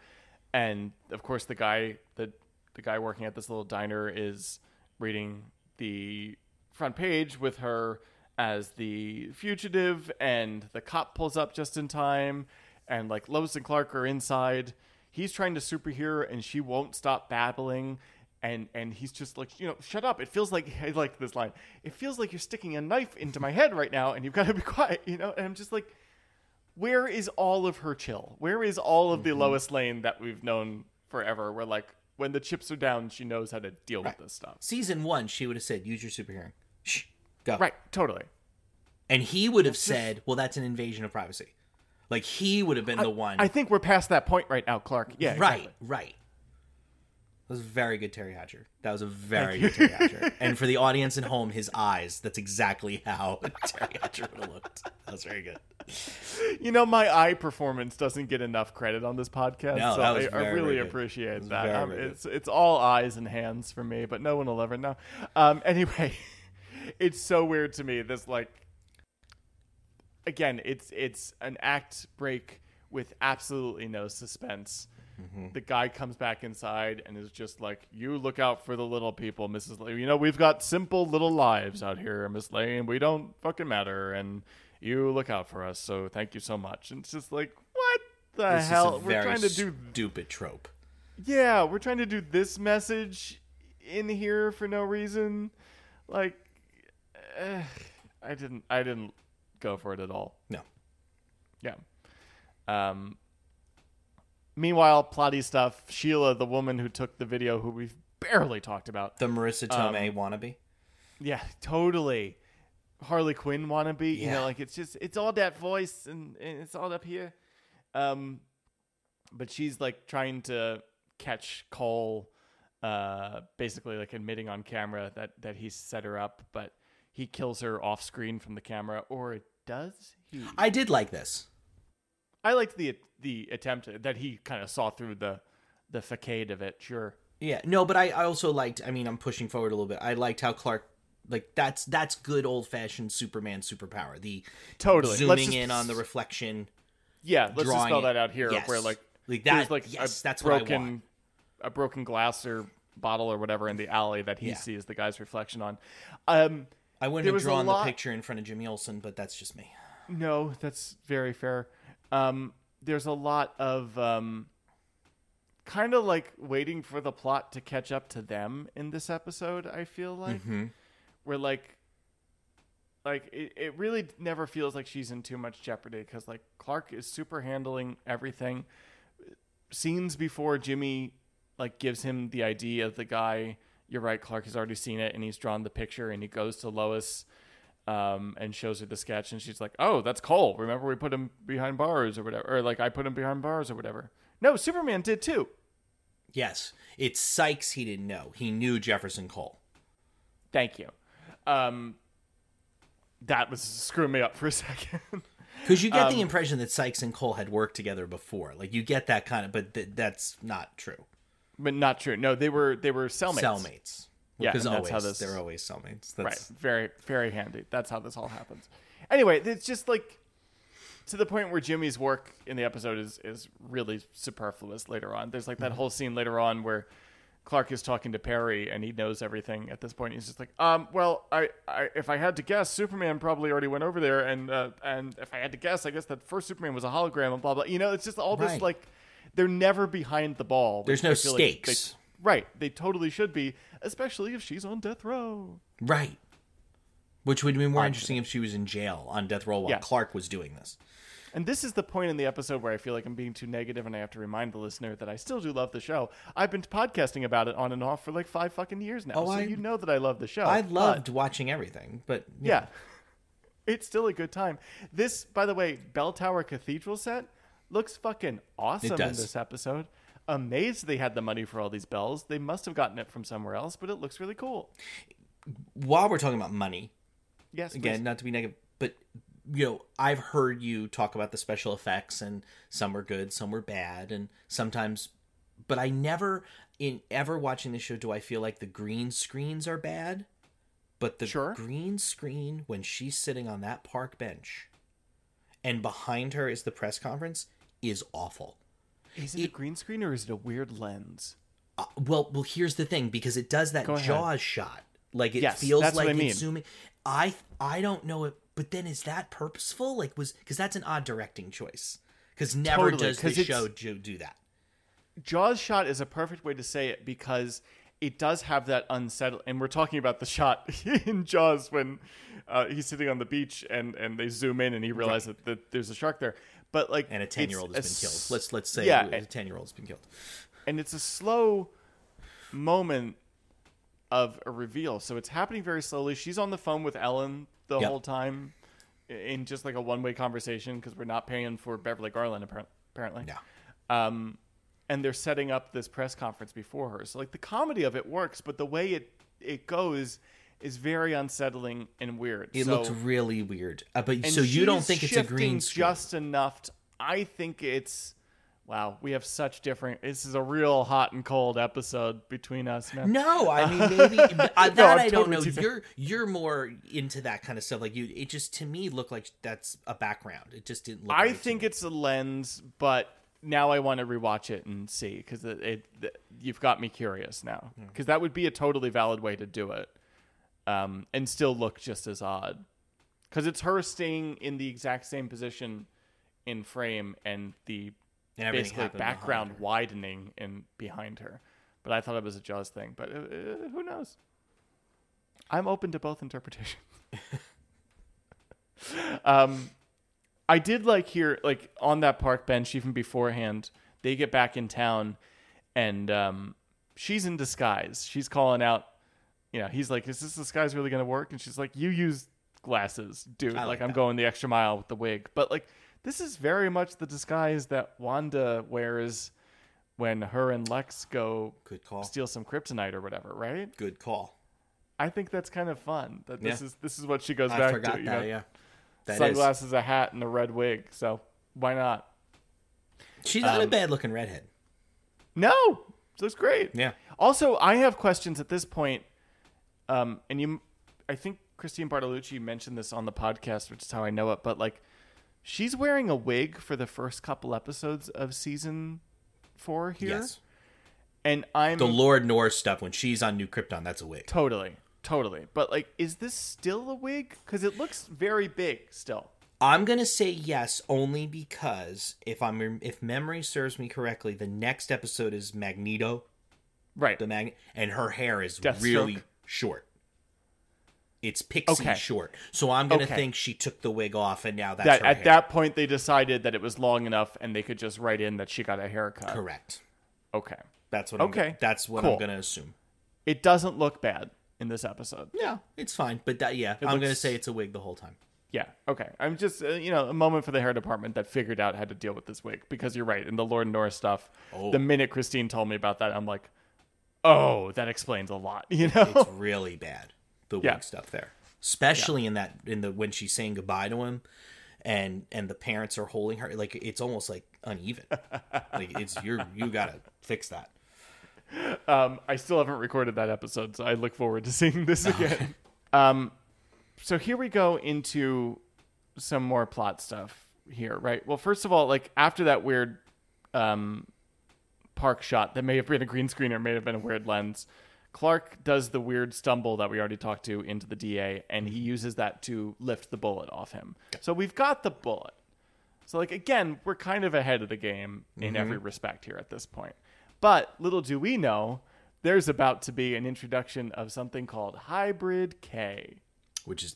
and of course the guy the the guy working at this little diner is reading the front page with her as the fugitive and the cop pulls up just in time and like Lois and Clark are inside. He's trying to superhero and she won't stop babbling and and he's just like, you know, shut up. It feels like I like this line. It feels like you're sticking a knife into my head right now and you've got to be quiet, you know? And I'm just like where is all of her chill? Where is all of the mm-hmm. Lois Lane that we've known forever? Where like when the chips are down, she knows how to deal with this stuff. Season one, she would have said, "Use your super hearing." Shh, go. Right, totally. And he would have said, "Well, that's an invasion of privacy." Like he would have been the one. I think we're past that point right now, Clark. Yeah, right, exactly. right. That was a very good Teri Hatcher. That was a very good Teri Hatcher. And for the audience at home, his eyes, that's exactly how Teri Hatcher would have looked. That was very good. You know, my eye performance doesn't get enough credit on this podcast, No, so I, I really appreciate that. Um, it's it's all eyes and hands for me, but no one will ever know. Um, anyway, it's so weird to me. This like, again, it's it's an act break with absolutely no suspense. Mm-hmm. The guy comes back inside and is just like, "You look out for the little people, Mrs. Lane. You know we've got simple little lives out here, Miss Lane. We don't fucking matter, and you look out for us. So thank you so much." And it's just like, what the This hell? We're trying to do, stupid trope. yeah, we're trying to do this message in here for no reason. Like, eh, I didn't, I didn't go for it at all. No. Yeah. Um. Meanwhile, plotty stuff. Sheila, the woman who took the video, who we've barely talked about. The Marisa Um, Tomei wannabe. Yeah, totally. Harley Quinn wannabe. You know, like it's just it's all that voice and, and it's all up here. Um, but she's like trying to catch Cole, uh, basically like admitting on camera that that he set her up, but he kills her off screen from the camera, or does he? I did like this. I liked the the attempt that he kind of saw through the the facade of it. Sure. Yeah, no, but I, I also liked. I mean, I'm pushing forward a little bit. I liked how Clark, like that's that's good old fashioned Superman superpower. The Totally. Zooming just- in on the reflection. Yeah, let's just spell it. that out here. Yes. Where like Like that- like yes, a that's what I broken want. a broken glass or bottle or whatever in the alley that he Yeah. sees the guy's reflection on. Um, I wouldn't have drawn lot- the picture in front of Jimmy Olsen, but that's just me. No, that's very fair. Um, there's a lot of um, kind of like waiting for the plot to catch up to them in this episode. I feel like we're like like it, it really never feels like she's in too much jeopardy because like Clark is super handling everything. Scenes before Jimmy like gives him the idea of the guy. You're right, Clark has already seen it and he's drawn the picture and he goes to Lois um, and shows her the sketch, and she's like, "Oh, that's Cole. Remember we put him behind bars or whatever, or like I put him behind bars or whatever." No, Superman did too. Yes, it's Sykes. He didn't know. He knew Jefferson Cole. Thank you. Um, that was screwing me up for a second. Because you get Um, the impression that Sykes and Cole had worked together before. Like you get that kind of, but th- that's not true. But not true. No, they were they were cellmates. Cellmates. Yeah, that's always how this- they're always cellmates. Right. That's, Very very handy. That's how this all happens. Anyway, it's just like to the point where Jimmy's work in the episode is is really superfluous later on. There's like that whole scene later on where Clark is talking to Perry and he knows everything at this point. He's just like, um, well, I, I if I had to guess, Superman probably already went over there, and uh, and if I had to guess, I guess that first Superman was a hologram and blah blah. You know, it's just all this Right. like they're never behind the ball. There's no feel like they- stakes. right, they totally should be, especially if she's on death row. Right. Which would be more interesting if she was in jail on death row while Yeah. Clark was doing this. And this is the point in the episode where I feel like I'm being too negative, and I have to remind the listener that I still do love the show. I've been podcasting about it on and off for like five fucking years now, Oh, so I- you know that I love the show. I but- loved watching everything, but yeah, it's still a good time. This, by the way, Bell Tower Cathedral set looks fucking awesome in this episode. Amazed they had the money for all these bells. They must have gotten it from somewhere else, but it looks really cool. while we're talking about money, Yes, again, please. not to be negative, but you know, I've heard you talk about the special effects, and some were good, some were bad, and sometimes, but I never, in ever watching the show, do I feel like the green screens are bad. But the Sure. green screen when she's sitting on that park bench, and behind her is the press conference, is awful. is it a green screen or is it a weird lens? Uh, well, well, here's the thing because it does that Jaws shot. Like it Yes, feels like I mean. it's zooming. I I don't know it, but then is that purposeful? Like was because that's an odd directing choice. Because never Totally, does the show do, do that. Jaws shot is a perfect way to say it because it does have that unsettled. And we're talking about the shot in Jaws when uh, he's sitting on the beach and, and they zoom in and he realizes that, that there's a shark there. But like, And a ten year old has been killed. Let's let's say yeah, a ten year old has been killed. and it's a slow moment of a reveal. So it's happening very slowly. She's on the phone with Ellen the Yep. whole time in just like a one way conversation because we're not paying for Beverly Garland appar- apparently. Yeah. Um, and they're setting up this press conference before her. So like the comedy of it works, but the way it it goes is very unsettling and weird. It so, looks really weird. Uh, but so you don't think it's a green screen? just enough. To, I think it's. Wow, we have such different. This is a real hot and cold episode between us, man. No, I mean maybe uh, that I'm I don't totally know. You're you're more into that kind of stuff. Like you, it just to me looked like that's a background. It just didn't look. I right think it's a lens, but now I want to rewatch it and see because it, it, th- you've got me curious now Hmm. because that would be a totally valid way to do it, um, and still look just as odd because it's her staying in the exact same position in frame and the And basically background widening in behind her. But I thought it was a Jaws thing. But uh, uh, who knows? I'm open to both interpretations. um, I did like here, like on that park bench, even beforehand, they get back in town, and um, she's in disguise. She's calling out, you know, he's like, "Is this disguise really going to work?" And she's like, "You use glasses, dude. Like, like I'm that. going the extra mile with the wig." But like, this is very much the disguise that Wanda wears when her and Lex go Good call. steal some kryptonite or whatever, right? Good call. I think that's kind of fun. That this Yeah. is this is what she goes I back to. You that. know? Yeah, That is. Sunglasses, a hat, and a red wig. So why not? She's not a Um, bad looking redhead. No, so it's great. Yeah. Also, I have questions at this point, um, and you, I think Christine Bartolucci mentioned this on the podcast, which is how I know it. But like, she's wearing a wig for the first couple episodes of season four here. Yes. And I'm The Lord Nor's stuff when she's on New Krypton, that's a wig. totally, totally. But like, is this still a wig? Because it looks very big still. I'm gonna say yes, only because if I'm if memory serves me correctly, the next episode is Magneto, Right. the mag, and her hair is Deathstroke? really short. It's pixie Okay. short, so I'm gonna Okay. think she took the wig off, and now that's that at hair. that point they decided that it was long enough and they could just write in that she got a haircut. correct. Okay. That's what. Okay. I'm, that's what Cool. I'm gonna assume. It doesn't look bad in this episode. Yeah, it's fine, but that yeah, I'm gonna say it's a wig the whole time. Yeah. Okay. I'm just uh, you know a moment for the hair department that figured out how to deal with this wig because you're right in the Lord Norris stuff. Oh. The minute Christine told me about that, I'm like, oh, that explains a lot. You know. It's really bad. The Yeah. stuff there, especially in that in the when she's saying goodbye to him, and and the parents are holding her like it's almost like uneven. like it's you're you gotta fix that. Um, I still haven't recorded that episode, so I look forward to seeing this again. um, so here we go into some more plot stuff here, right? Well, first of all, like after that weird um, park shot that may have been a green screen or may have been a weird lens, Clark does the weird stumble that we already talked to into the DA, and he uses that to lift the bullet off him. So we've got the bullet. So like again, we're kind of ahead of the game in mm-hmm. every respect here at this point. But little do we know, there's about to be an introduction of something called Hybrid K. which is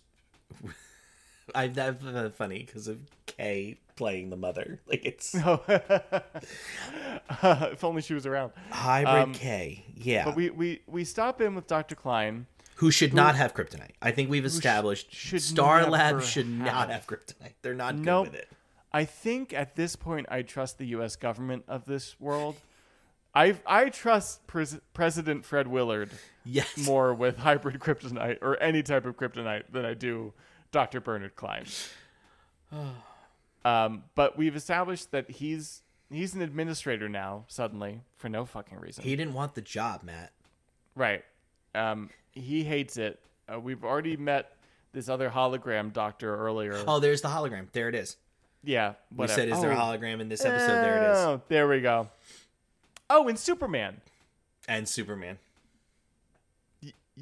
I that's uh, funny because of Kay playing the mother. Like it's if only she was around. hybrid K. Yeah, But we, we, we stop in with Dr. Klein. who should not have kryptonite. I think we've established should Star Lab should not have. have kryptonite. They're not good with it. I think at this point I trust the U.S. government of this world. I I trust Pres- President Fred Willard Yes. more with hybrid kryptonite or any type of kryptonite than I do Dr. Bernard Klein. um, but we've established that he's he's an administrator now suddenly for no fucking reason. He didn't want the job, Matt. right. Um, he hates it. Uh, we've already met this other hologram doctor earlier. Oh, there's the hologram. There it is. yeah, We whatever. said, is there a Oh, hologram in this episode? There it is. Oh, there we go. Oh, and Superman. And Superman.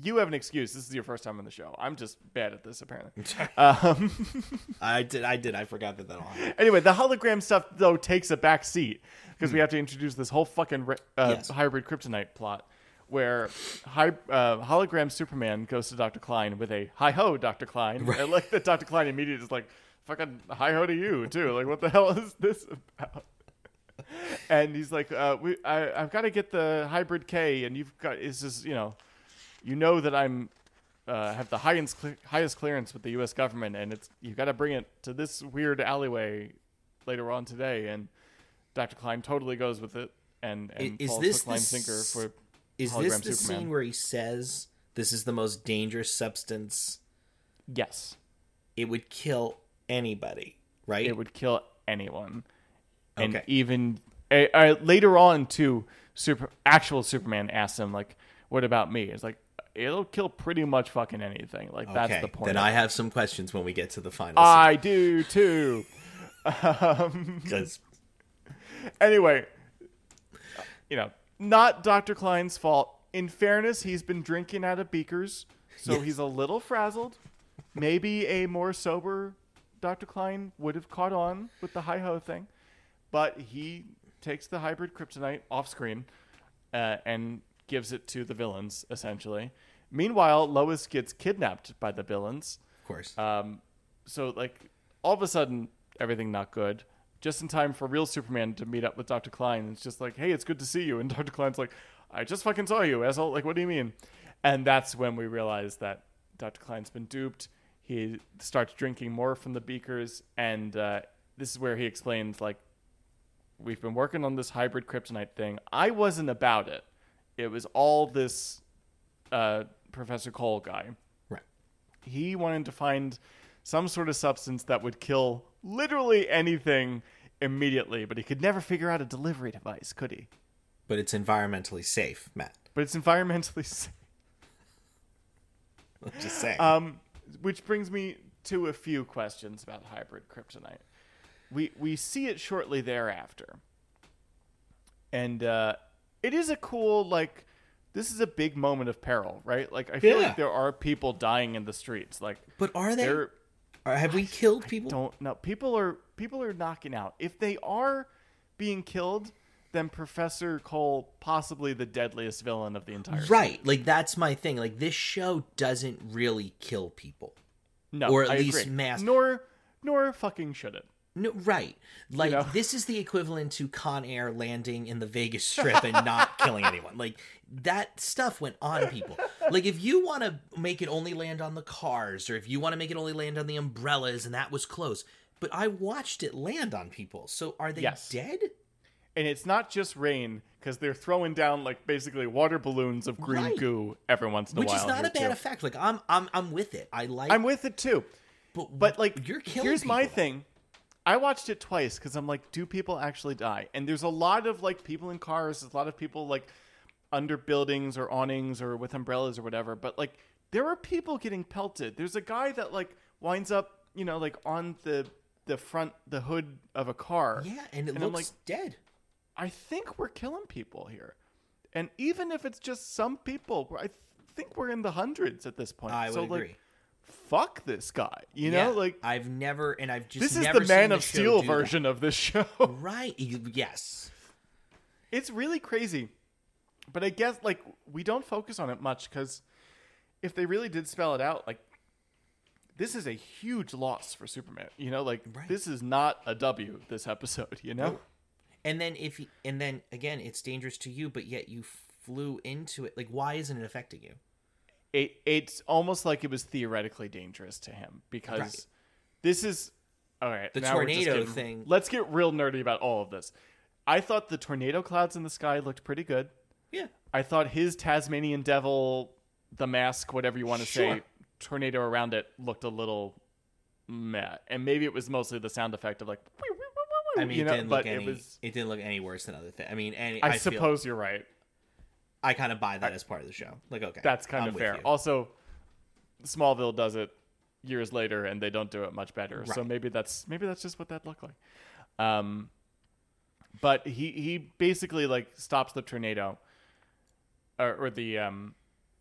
You have an excuse. This is your first time on the show. I'm just bad at this, apparently. Um, I did. I did. I forgot that that all happened. anyway, the hologram stuff though takes a back seat because we have to introduce this whole fucking uh, Yes. hybrid kryptonite plot where hy- uh, hologram Superman goes to Dr. Klein with a hi ho, Dr. Klein. And like that, Dr. Klein immediately is like, fucking hi ho to you too. Like, what the hell is this about? And he's like, uh, we, I, I've got to get the hybrid K, and you've got, it's just, you know, you know that I'm uh, have the highest cle- highest clearance with the U.S. government, and it's you've got to bring it to this weird alleyway later on today. And Dr. Klein totally goes with it, and, and Is falls this the sinker for Is hologram this the Superman. scene where he says this is the most dangerous substance? yes, It would kill anybody, right? it would kill anyone, and Okay. even uh, uh, later on too. Super actual Superman asks him like, "What about me?" It's like it'll kill pretty much fucking anything. Like that's the point. Then I have some questions when we get to the final. I do too. Um, because anyway, you know, not Dr. Klein's fault. In fairness, he's been drinking out of beakers, so Yes. he's a little frazzled. Maybe a more sober Dr. Klein would have caught on with the hi ho thing, but he takes the hybrid kryptonite off screen uh, and gives it to the villains, essentially. Meanwhile, Lois gets kidnapped by the villains. of course. Um, so like all of a sudden everything not good. Just in time for real Superman to meet up with Dr. Klein. It's just like, hey, it's good to see you. And Dr. Klein's like, I just fucking saw you, asshole. Like, what do you mean? And that's when we realize that Dr. Klein's been duped. He starts drinking more from the beakers, and uh, this is where he explains like, we've been working on this hybrid kryptonite thing. I wasn't about it. It was all this uh, Professor Cole guy right. he wanted to find some sort of substance that would kill literally anything immediately, but he could never figure out a delivery device, could he? But it's environmentally safe, Matt. But it's environmentally safe. I'm just saying. Um, which brings me to a few questions about hybrid kryptonite. We we see it shortly thereafter, and uh, it is a cool like this is a big moment of peril, right? Like I feel Yeah. like there are people dying in the streets. Like But are they? there uh, have we killed people? don't know. People are people are knocking out. If they are being killed, then Professor Cole possibly the deadliest villain of the entire Right. Like that's my thing. Like this show doesn't really kill people. No, Or at I least agree. mass- Nor nor fucking should it. No, right. Like know? this is the equivalent to Con Air landing in the Vegas Strip and not killing anyone. Like that stuff went on people. Like if you want to make it only land on the cars, or if you want to make it only land on the umbrellas, and that was close. But I watched it land on people. So are they Yes. dead? And it's not just rain because they're throwing down like basically water balloons of green Right. goo every once in a Which while. is not a bad too. effect. Like I'm, I'm, I'm with it. I like. I'm with it too. but, But like, you're killing. here's my people. thing. I watched it twice because I'm like, do people actually die? And there's a lot of like people in cars. There's a lot of people like under buildings or awnings or with umbrellas or whatever. But like, there are people getting pelted. There's a guy that like winds up, you know, like on the the front the hood of a car. Yeah, and it And looks dead. I think we're killing people here. And even if it's just some people, I th- think we're in the hundreds at this point. I would so agree. Fuck this guy. You Yeah, know, like I've never, and I've just this is the Man of show Steel do that. version of this show. Right. Yes. it's really crazy. But I guess like we don't focus on it much because if they really did spell it out, like this is a huge loss for Superman. You know, like Right. this is not a W this episode. You know, And then if you, and then again, it's dangerous to you, but yet you flew into it. Like, why isn't it affecting you? It it's almost like it was theoretically dangerous to him because Right. this is all right. The tornado getting- thing- Let's get real nerdy about all of this. I thought the tornado clouds in the sky looked pretty good. Yeah. I thought his Tasmanian devil, the mask, whatever you want to Sure. say, tornado around it looked a little meh. And maybe it was mostly the sound effect of like, I mean, you it know, didn't but look any. it was. It didn't look any worse than other things. I mean, any. I, I, feel- suppose you're right. I kind of buy that as part of the show. Like, okay, That's kind I'm of fair. you. Also, Smallville does it years later, and they don't do it much better. So maybe that's maybe that's just what that looked like. Um, but he he basically like stops the tornado, or, or the um,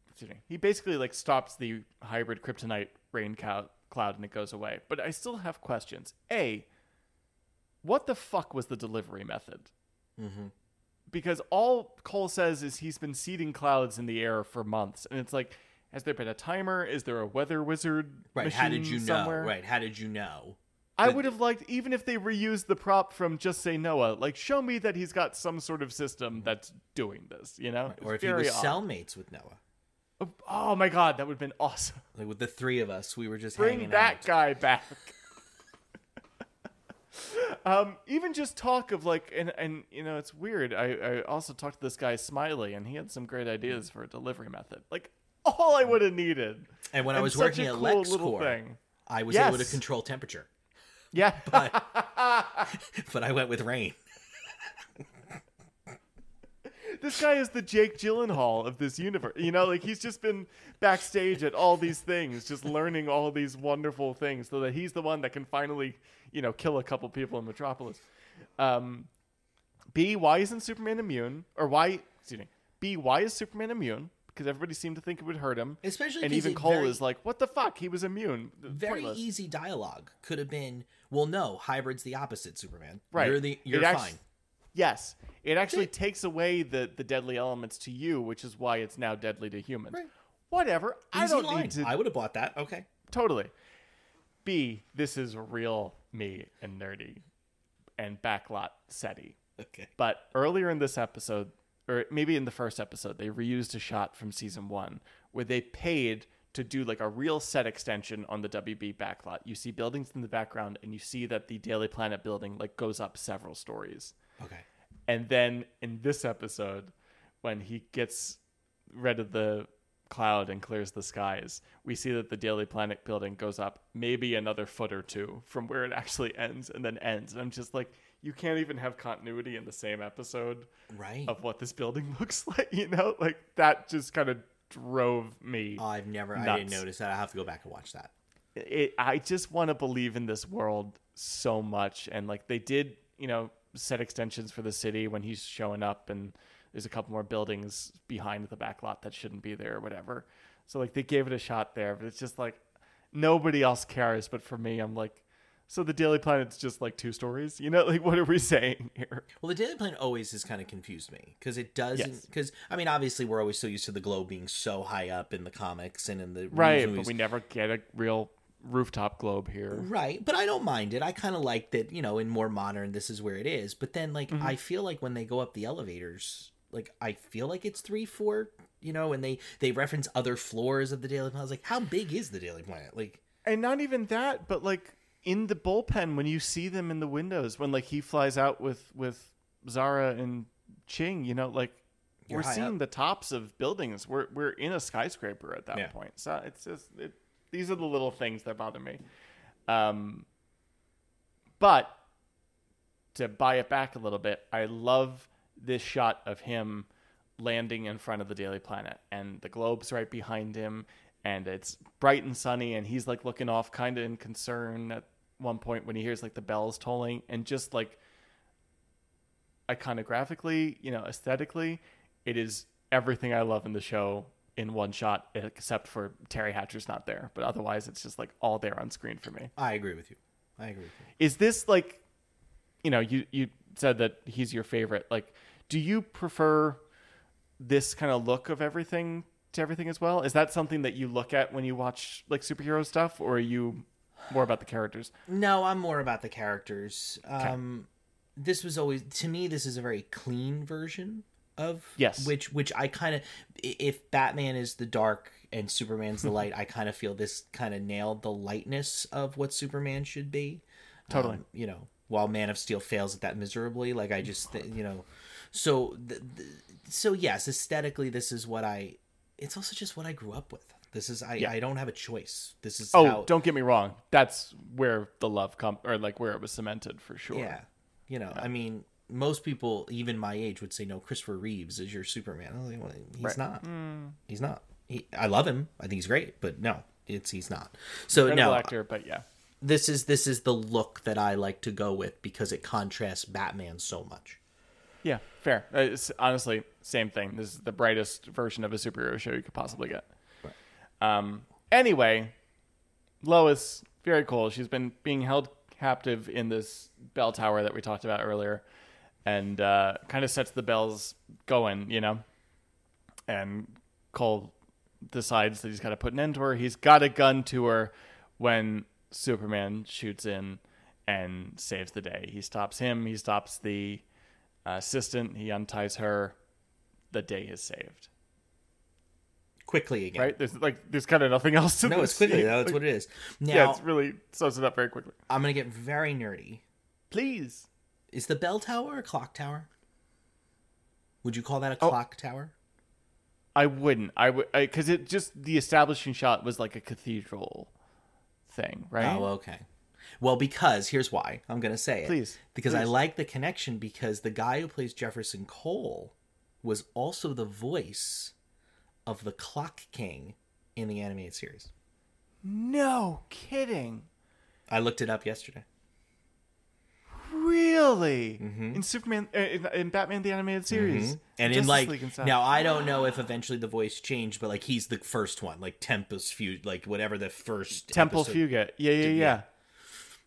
excuse me. He basically like stops the hybrid kryptonite rain cloud, cloud, and it goes away. But I still have questions. A, what the fuck was the delivery method? Mm-hmm. Because all Cole says is he's been seeding clouds in the air for months, and it's like, has there been a timer? Is there a weather wizard Right. How did you somewhere? know? Right. How did you know? I would have liked even if they reused the prop from Just Say Noah, like show me that he's got some sort of system that's doing this. You know, Or if he was odd. cellmates with Noah, oh, oh my god, that would have been awesome. like with the three of us, we were just Bring that out. guy back. um, even just talk of like, and and you know, it's weird. I I also talked to this guy Smiley, and he had some great ideas for a delivery method. Like all I would have needed. And when I was working at cool LexCorp, thing. I was able to control temperature, Yeah, but but I went with rain. This guy is the Jake Gyllenhaal of this universe. You know, like he's just been backstage at all these things, just learning all these wonderful things, so that he's the one that can finally, you know, kill a couple people in Metropolis. Um, B, why isn't Superman immune? Or why? Excuse me. B, why is Superman immune? Because everybody seemed to think it would hurt him. Especially and even Cole very- is like, "What the fuck? He was immune." Very Pointless. easy dialogue could have been. Well, no, hybrid's the opposite. Superman, Right. You're the you're It fine. Yes, it actually takes away the the deadly elements to you, which is why it's now deadly to humans. Right. Whatever. I don't line. need to. I would have bought that. Okay. Totally. B, this is real me and nerdy and backlot SETI. Okay. But earlier in this episode, or maybe in the first episode, they reused a shot from season one where they paid to do like a real set extension on the WB backlot. You see buildings in the background and you see that the Daily Planet building like goes up several stories. Okay. And then in this episode, when he gets rid of the cloud and clears the skies, we see that the Daily Planet building goes up maybe another foot or two from where it actually ends and then ends. And I'm just like, you can't even have continuity in the same episode Right. of what this building looks like, you know? Like that just kind of drove me. Oh, I've never. I didn't notice that. I have to go back and watch that. it, I just want to believe in this world so much. And like they did, you know, set extensions for the city when he's showing up and there's a couple more buildings behind the back lot that shouldn't be there or whatever. So like they gave it a shot there, but it's just like nobody else cares. But for me, I'm like, so the Daily Planet's just like two stories, you know? Like what are we saying here? Well, the Daily Planet always has kind of confused me because it doesn't. Yes. Because I mean, obviously, we're always so used to the Globe being so high up in the comics and in the Right, movies. but we never get a real rooftop globe here. Right, but I don't mind it. I kind of like that, you know, in more modern, this is where it is. But then, like, Mm-hmm. I feel like when they go up the elevators, like, I feel like it's three, four, you know, and they they reference other floors of the Daily Planet. I was like, how big is the Daily Planet? Like, And not even that, but like in the bullpen when you see them in the windows when like he flies out with with Zara and Ching, you know, like You're we're seeing up. the tops of buildings. We're we're in a skyscraper at that Yeah. point. So it's just it, these are the little things that bother me. Um but to buy it back a little bit, I love this shot of him landing in front of the Daily Planet and the globe's right behind him and it's bright and sunny and he's like looking off kind of in concern at one point when he hears like the bells tolling and just like iconographically, you know, aesthetically, it is everything I love in the show in one shot except for Teri Hatcher's not there, but otherwise it's just like all there on screen for me I agree with you. I agree with you. is this like you know you you said that he's your favorite like do you prefer this kind of look of everything to everything as well is that something that you look at when you watch like superhero stuff or are you more about the characters No, I'm more about the characters. Um, this was always to me. This is a very clean version of Yes. which which I kind of if Batman is the dark and Superman's the light, I kind of feel this kind of nailed the lightness of what Superman should be. Totally. Um, you know, while Man of Steel fails at that miserably, like I just th- you know, so the, the, so yes, aesthetically, this is what I. It's also just what I grew up with. This is I. Yeah. I don't have a choice. This is oh how, don't get me wrong that's where the love come or like where it was cemented for sure Yeah. You know, I mean, most people, even my age, would say, no, Christopher Reeves is your Superman. Like, well, he's Right. not. He's not. He, I love him. I think he's great, but no, it's he's not. So Incredible no, actor but yeah this is this is the look that I like to go with because it contrasts Batman so much. yeah fair Uh, it's honestly same thing this is the brightest version of a superhero show you could possibly get Um, anyway, Lois, very cool. She's been being held captive in this bell tower that we talked about earlier, and uh, kind of sets the bells going, you know. And Cole decides that he's got to put an end to her. He's got a gun to her when Superman shoots in and saves the day. He stops him. He stops the uh, assistant. He unties her. The day is saved. Quickly again. Right? There's like there's kind of nothing else to do. No, this it's quickly. scene. That's Like, what it is. Now, yeah, it's really sums it up very quickly. I'm going to get very nerdy. Please. Is the bell tower a clock tower? Would you call that a Oh. clock tower? I wouldn't. I would because it just the establishing shot was like a cathedral thing, right? Oh, okay. Well, because here's why I'm going to say it. Please, Because I like the connection because the guy who plays Jefferson Cole was also the voice of the Clock King in the animated series. no kidding. I looked it up yesterday. Really? Mm-hmm. In Superman, uh, in, in Batman the animated series, And in like and now, I don't know if eventually the voice changed, but like he's the first one, like Tempest Feud, like whatever the first Temple episode- Fugit. Yeah, yeah, yeah.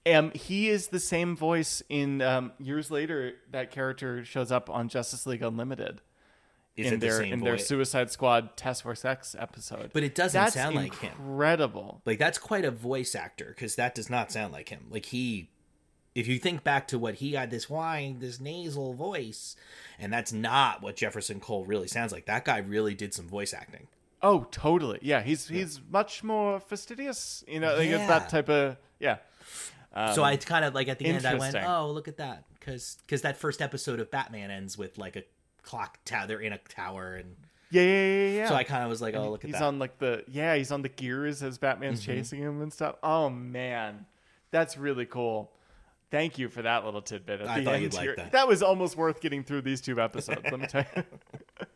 yeah. Um, he is the same voice in um, years later. That character shows up on Justice League Unlimited Is in the their same in their? Suicide Squad Task Force X episode. But it doesn't That's sound like him. incredible. Like that's quite a voice actor because that does not sound like him. Like he, if you think back to what he had this whine, this nasal voice, and that's not what Jefferson Cole really sounds like. That guy really did some voice acting. Oh, totally. Yeah, he's he's much more fastidious. You know, like it's Yeah. that type of yeah. so I kind of like at the end I went, Um, oh look at that, because because that first episode of Batman ends with like a clock tower. They're in a tower, and Yeah, yeah, yeah, yeah. so I kind of was like, oh look at he's that. Mm-hmm. on like the yeah, he's on the gears as Batman's chasing him and stuff. Oh man, that's really cool. Thank you for that little tidbit at I the thought end you'd like here. that. was almost worth getting through these two episodes. let me tell you.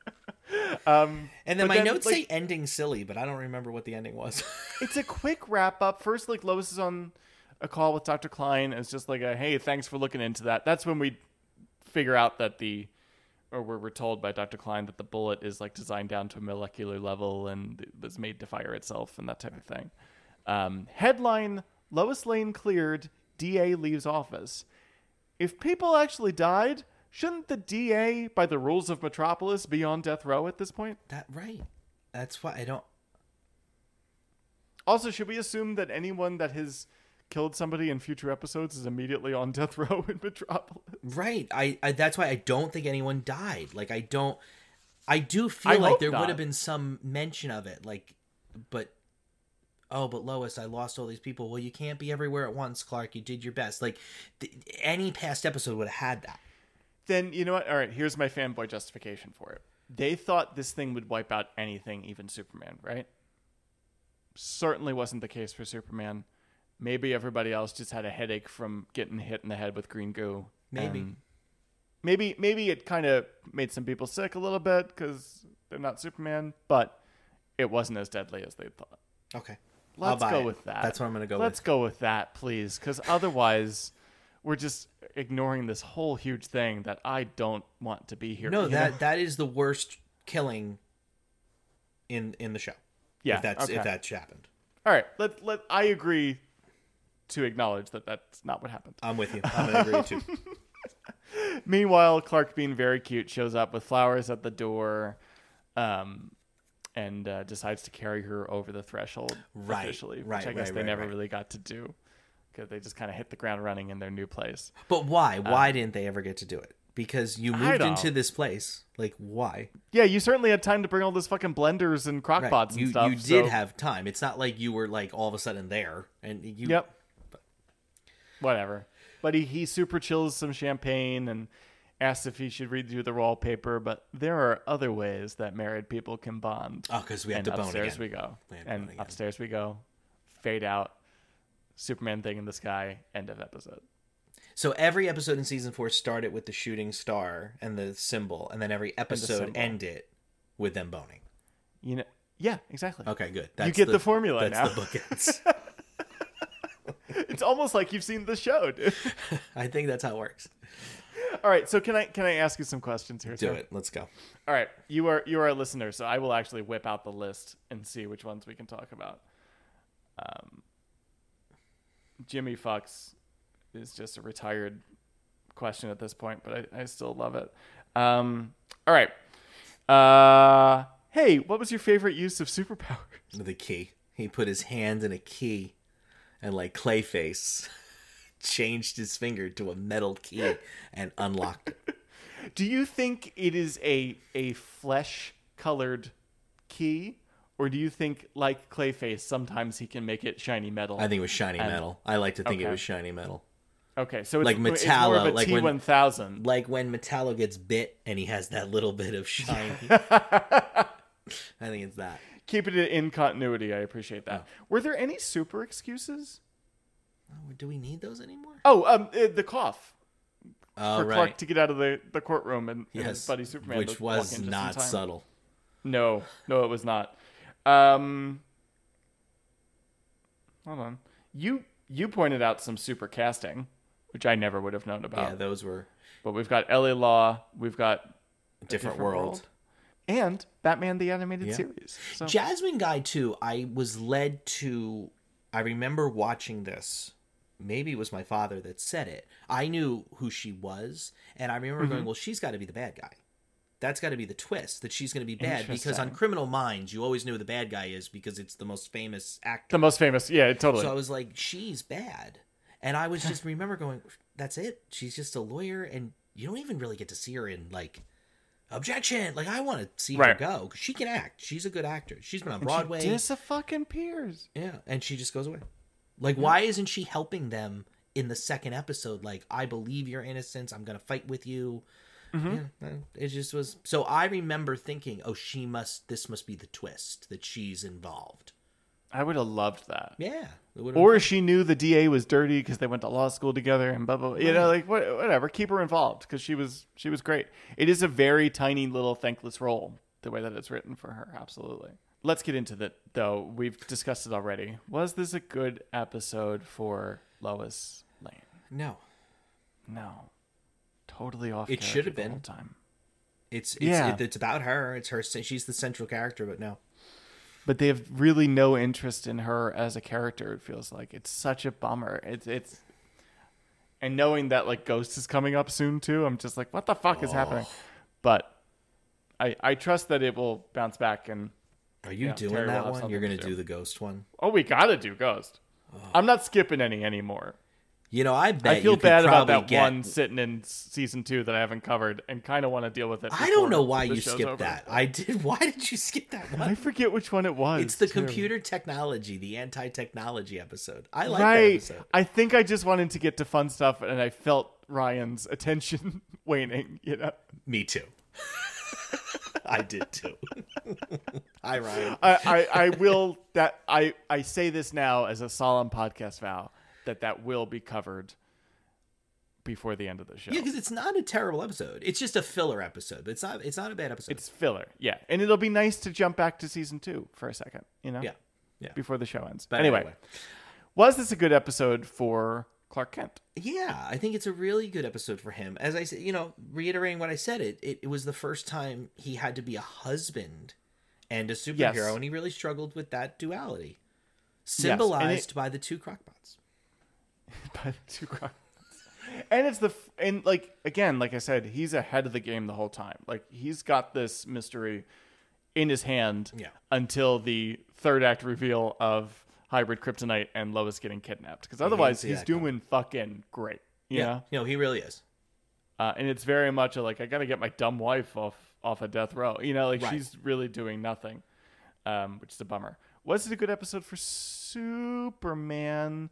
um, and then my notes like, say ending silly, but I don't remember what the ending was. it's a quick wrap up. First, like Lois is on a call with Dr. Klein. It's just like a hey, thanks for looking into that. That's when we figure out that the or where we're told by Dr. Klein that the bullet is like designed down to a molecular level and it was made to fire itself and that type of thing. Um, headline: Lois Lane cleared. DA leaves office. If people actually died, shouldn't the DA, by the rules of Metropolis, be on death row at this point? That right. That's why I don't. Also, should we assume that anyone that has killed somebody in future episodes is immediately on death row in Metropolis? Right. I, I that's why I don't think anyone died. Like I don't. I do feel I like there not. would have been some mention of it. Like, but. Oh, but Lois, I lost all these people. Well, you can't be everywhere at once, Clark. You did your best. Like, th- any past episode would have had that. Then you know what? All right, here's my fanboy justification for it. They thought this thing would wipe out anything, even Superman, right? Certainly wasn't the case for Superman. Maybe everybody else just had a headache from getting hit in the head with green goo. Maybe. and maybe maybe it kind of made some people sick a little bit because they're not Superman, but it wasn't as deadly as they thought. Okay. Let's go it. with that. That's what I'm going to go with. Let's with. go with that, please, because otherwise, we're just ignoring this whole huge thing that I don't want to be here. No, that know? that is the worst killing in in the show. yeah. If that's okay. if that's happened. all right. Let let I agree to acknowledge that that's not what happened. I'm with you. I'm agree too. Meanwhile, Clark, being very cute, shows up with flowers at the door, um, and uh, decides to carry her over the threshold Right, officially, which I guess right, they right, never right. really got to do because they just kind of hit the ground running in their new place. But why? Why didn't they ever get to do it? Because you moved into this place. Like why? Yeah, you certainly had time to bring all those fucking blenders and crock Right. pots and You stuff. you did so- have time. It's not like you were like all of a sudden there and you. Yep. Whatever. But he, he super chills some champagne and asks if he should read through the wallpaper. But there are other ways that married people can bond. Oh, because we have and to bone upstairs again. we go. We And upstairs we go. Fade out. Superman thing in the sky. End of episode. So every episode in season four started with the shooting star and the symbol, and then every episode ended with them boning. You know. Yeah, exactly. Okay, good. You get the formula That's now. the bookends. It's almost like you've seen the show, dude. I think that's how it works. All right, so can I can I ask you some questions here? Do sir? it. Let's go. All right, you are you are a listener, so I will actually whip out the list and see which ones we can talk about. Um, Jimmy Fox is just a retired question at this point, but I, I still love it. Um, all right, uh, hey, what was your favorite use of superpowers? The key. He put his hand in a key, and like Clayface, changed his finger to a metal key and unlocked it. Do you think it is a a flesh colored key, or do you think like Clayface sometimes he can make it shiny metal? I think it was shiny And- metal. I like to think it was shiny metal. Okay, so it's, Like it's more of a Metallo, like when- T1000. Like when Metallo gets bit and he has that little bit of shiny. I think it's that. Keeping it in continuity, I appreciate that. Oh. Were there any super excuses? Oh, do we need those anymore? Oh, um, uh, the cough Oh, for right. Clark to get out of the, the courtroom and, and his yes, buddy Superman, which was in just in not subtle. No, no, it was not. Um, hold on. You you pointed out some super casting, which I never would have known about. Yeah, those were but we've got L.A. Law, we've got a different, Different world. World. and Batman the animated Yeah. series. So Jasmine Guy too. I was led to. I remember watching this. Maybe it was my father that said it. I knew who she was, and I remember Mm-hmm. going, "Well, she's got to be the bad guy. That's got to be the twist that she's going to be bad." Because on Criminal Minds, you always knew who the bad guy is because it's the most famous actor. the most famous, yeah, totally. So I was like, she's bad. And I was just remember going, that's it. She's just a lawyer, and you don't even really get to see her in like objection. Like I want to see her go go 'cause she can act. She's a good actor. She's been on she Broadway. Dis a fucking. Yeah, and she just goes away. Like, why isn't she helping them in the second episode? Like, I believe your innocence. I'm gonna fight with you. Mm-hmm. Yeah, it just was. So I remember thinking, oh, she must. This must be the twist that she's involved. I would have loved that. Yeah, Or she knew the DA was dirty because they went to law school together and blah blah. blah. You know, like what, whatever. Keep her involved because she was she was great. It is a very tiny little thankless role the way that it's written for her. Absolutely. Let's get into that though. We've discussed it already. Was this a good episode for Lois Lane? no. No. Totally off. It should have been. whole time. It's it's Yeah. it, it's about her. It's her. She's the central character, but no. but they have really no interest in her as a character. It feels like it's such a bummer. It's it's, and knowing that like Ghost is coming up soon too, I'm just like, what the fuck is happening? But I I trust that it will bounce back and Are you Yeah, doing that one? You're gonna do. do the ghost one. oh, we gotta do Ghost. Oh. I'm not skipping any anymore. You know, I bet I feel bad about that get- one sitting in season two that I haven't covered, and kind of want to deal with it. I don't know why you skipped over. that. I did. Why did you skip that one? I forget which one it was. It's the too. computer technology, the anti-technology episode. I like that episode. I think I just wanted to get to fun stuff, and I felt Ryan's attention waning. You know, Me too. I did too. Hi, Ryan. I, I, I will that I I say this now as a solemn podcast vow that that will be covered before the end of the show. Yeah, because it's not a terrible episode. It's just a filler episode, but it's not. It's not a bad episode. It's filler, yeah, and it'll be nice to jump back to season two for a second. You know, yeah, yeah. before the show ends. But anyway, was this a good episode for Clark Kent? Yeah, I think it's a really good episode for him. As I said, you know, reiterating what I said, it it, it was the first time he had to be a husband and a superhero, Yes. and he really struggled with that duality, and it- symbolized by the two crockpots. by the two Crockpots. And it's the and like again, like I said, he's ahead of the game the whole time. Like he's got this mystery in his hand Yeah. until the third act reveal of hybrid kryptonite and Lois getting kidnapped. Because otherwise, he's doing fucking great. You know? no, he really is. Uh, and it's very much a, like I got to get my dumb wife off off a death row. You know, like Right. she's really doing nothing, um, which is a bummer. Was it a good episode for Superman?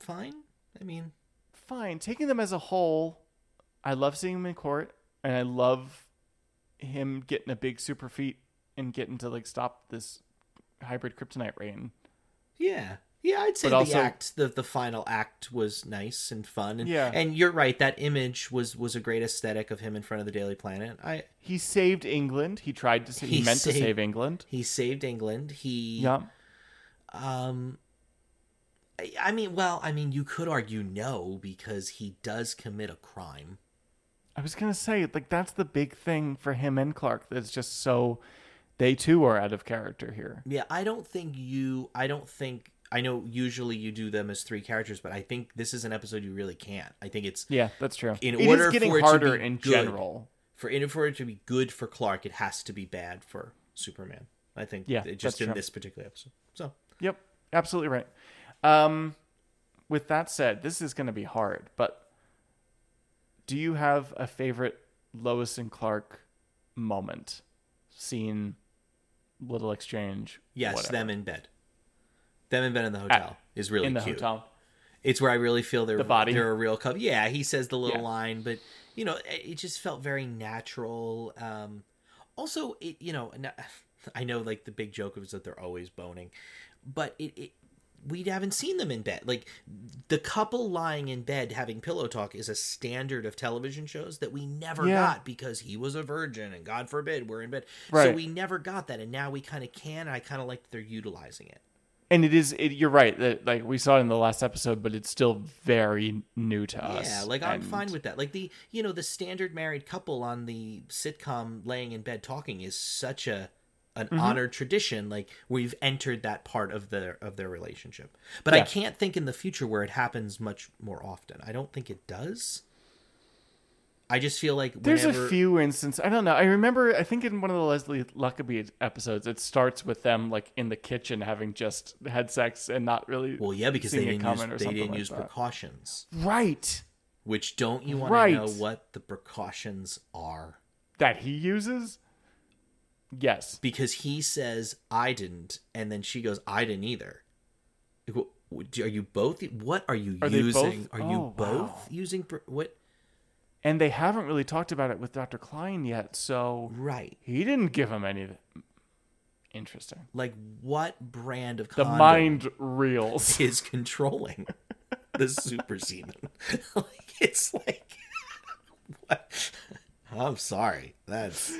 Fine. I mean, fine. Taking them as a whole, I love seeing him in court, and I love him getting a big super feat and getting to like stop this hybrid kryptonite rain. yeah. Yeah, I'd say But the also- act, the the final act was nice and fun, and Yeah. and you're right. That image was was a great aesthetic of him in front of the Daily Planet. I He saved England. He tried to. Sa- he, He meant saved- to save England. he saved England. He Yeah. Um, I- I mean, well, I mean, you could argue no because he does commit a crime. I was gonna say like that's the big thing for him and Clark. That's just so they too are out of character here. Yeah, I don't think you. I don't think. I know usually you do them as three characters, but I think this is an episode you really can't. I think it's Yeah, that's true. In It is order getting for it to harder be in good- general. for in for it to be good for Clark, it has to be bad for Superman. I think. Yeah, just in true. this particular episode. So Yep, absolutely right. Um, with that said, this is going to be hard, but do you have a favorite Lois and Clark moment, scene, little exchange? yes, whatever, them in bed, them in bed in the hotel is really in the cute. hotel? It's where I really feel they're The body? they're a real couple. Yeah, he says the little Yeah. line, but you know, it it just felt very natural. Um, also, it you know, I know like the big joke was that they're always boning, but it, it we haven't seen them in bed. Like the couple lying in bed having pillow talk is a standard of television shows that we never Yeah. got because he was a virgin and God forbid we're in bed. So we never got that, and now we kind of can. And I kind of like that they're utilizing it. And it is. It, you're right. That like we saw it in the last episode, but it's still very new to us. Yeah, like I'm and- fine with that. Like the you know the standard married couple on the sitcom laying in bed talking is such a an Mm-hmm. honored tradition. Like we've entered that part of their of their relationship. But I can't think in the future where it happens much more often. I don't think it does. I just feel like There's a few instances. I don't know. I remember. I think in one of the Leslie Luckabee episodes, it starts with them like in the kitchen having just had sex and not really. Well, yeah, because they didn't use they didn't like use that. precautions. Right. Which don't you want Right. to know what the precautions are? That he uses. Yes. because he says I didn't, and then she goes I didn't either. Like, wh- wh- Are you both? What are you Are using? both? Are you Oh, both wow. using what? And they haven't really talked about it with Dr. Klein yet, so Right, he didn't give him any. Interesting. like what brand of The mind reels. is controlling the super semen? like it's like what? I'm sorry, that's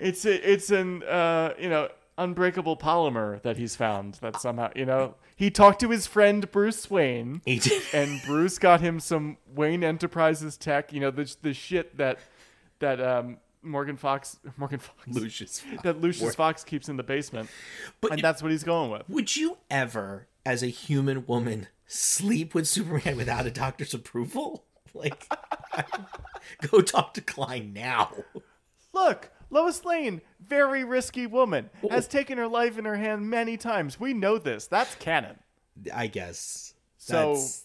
It's a, it's an uh, you know unbreakable polymer that he's found that somehow you know he talked to his friend Bruce Wayne he did. and Bruce got him some Wayne Enterprises tech you know the the shit that that um Morgan Fox, Morgan Fox, Lucius. that Lucius Fox keeps in the basement, But and that's what he's going with. would you ever, as a human woman, sleep with Superman without a doctor's approval? Like, go talk to Klein now. Look, Lois Lane, very risky woman, has taken her life in her hand many times. We know this. That's canon. I guess. So, That's-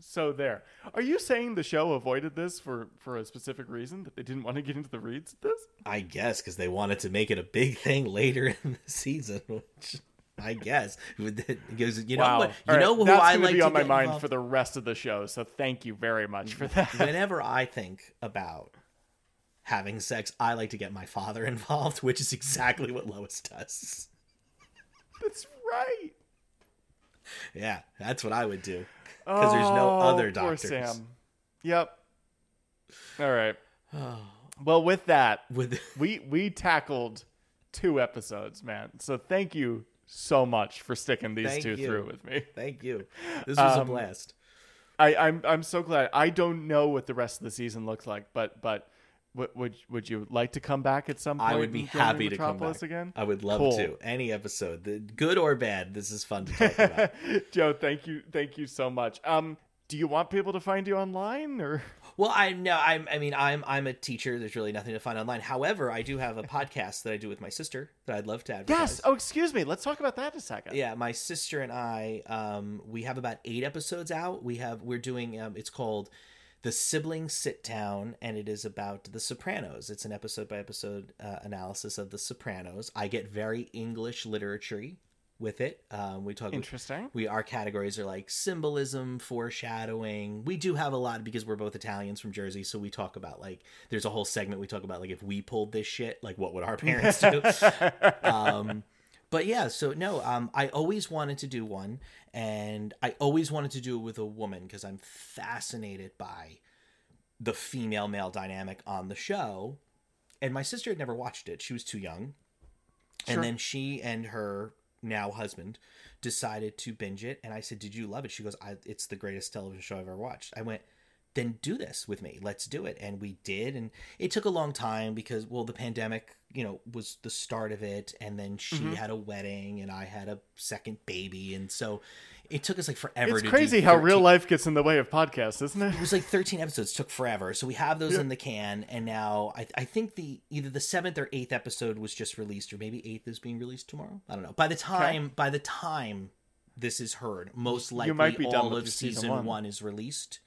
so there. Are you saying the show avoided this for for a specific reason that they didn't want to get into the reads of this? I guess because they wanted to make it a big thing later in the season, which I guess because you know wow. what you right, know who that's I like be on my mind involved- for the rest of the show. So thank you very much for that. Whenever I think about having sex, I like to get my father involved, which is exactly what Lois does. That's right. Yeah, that's what I would do because there's no Oh, other poor doctors. Sam. Yep. All right. Oh, Well, with that, with we we tackled two episodes, man. So thank you so much for sticking these Thank two you. through with me. thank you. This was a Um, blast. I, I'm I'm so glad. I don't know what the rest of the season looks like, but but would would, would you like to come back at some point? I would be happy to come back again. I would love Cool. to. Any episode, the good or bad, this is fun to talk about. Joe, thank you, thank you so much. Um, do you want people to find you online or? Well, I no, I'm. I mean, I'm. I'm a teacher. There's really nothing to find online. However, I do have a podcast that I do with my sister that I'd love to advertise. Yes. Oh, excuse me. Let's talk about that a second. Yeah, my sister and I. Um, we have about eight episodes out. We have. We're doing. Um, it's called the sibling sit down, and it is about The Sopranos. It's an episode by episode uh, analysis of The Sopranos. I get very English literature with it. Um, we talk. Interesting. we our categories are like symbolism foreshadowing we do have a lot because we're both italians from jersey so we talk about like there's a whole segment we talk about like if we pulled this shit like what would our parents do um but yeah so no um i always wanted to do one and i always wanted to do it with a woman because i'm fascinated by the female male dynamic on the show. And my sister had never watched it. She was too young. Sure. and then she and her now husband decided to binge it and i said did you love it? She goes I, it's the greatest television show i've ever watched. I went then do this with me. Let's do it. And we did. And it took a long time because well the pandemic you know was the start of it. And then she Mm-hmm. had a wedding and i had a second baby. And so it took us like forever It's to do crazy how real life gets in the way of podcasts, isn't it? it was like 13 episodes. Took forever. So we have those in the can. And now I, I think the either the seventh or eighth episode was just released or maybe eighth is being released tomorrow. I don't know. By the time by the time this is heard most likely might be done all of season, season one. one. is released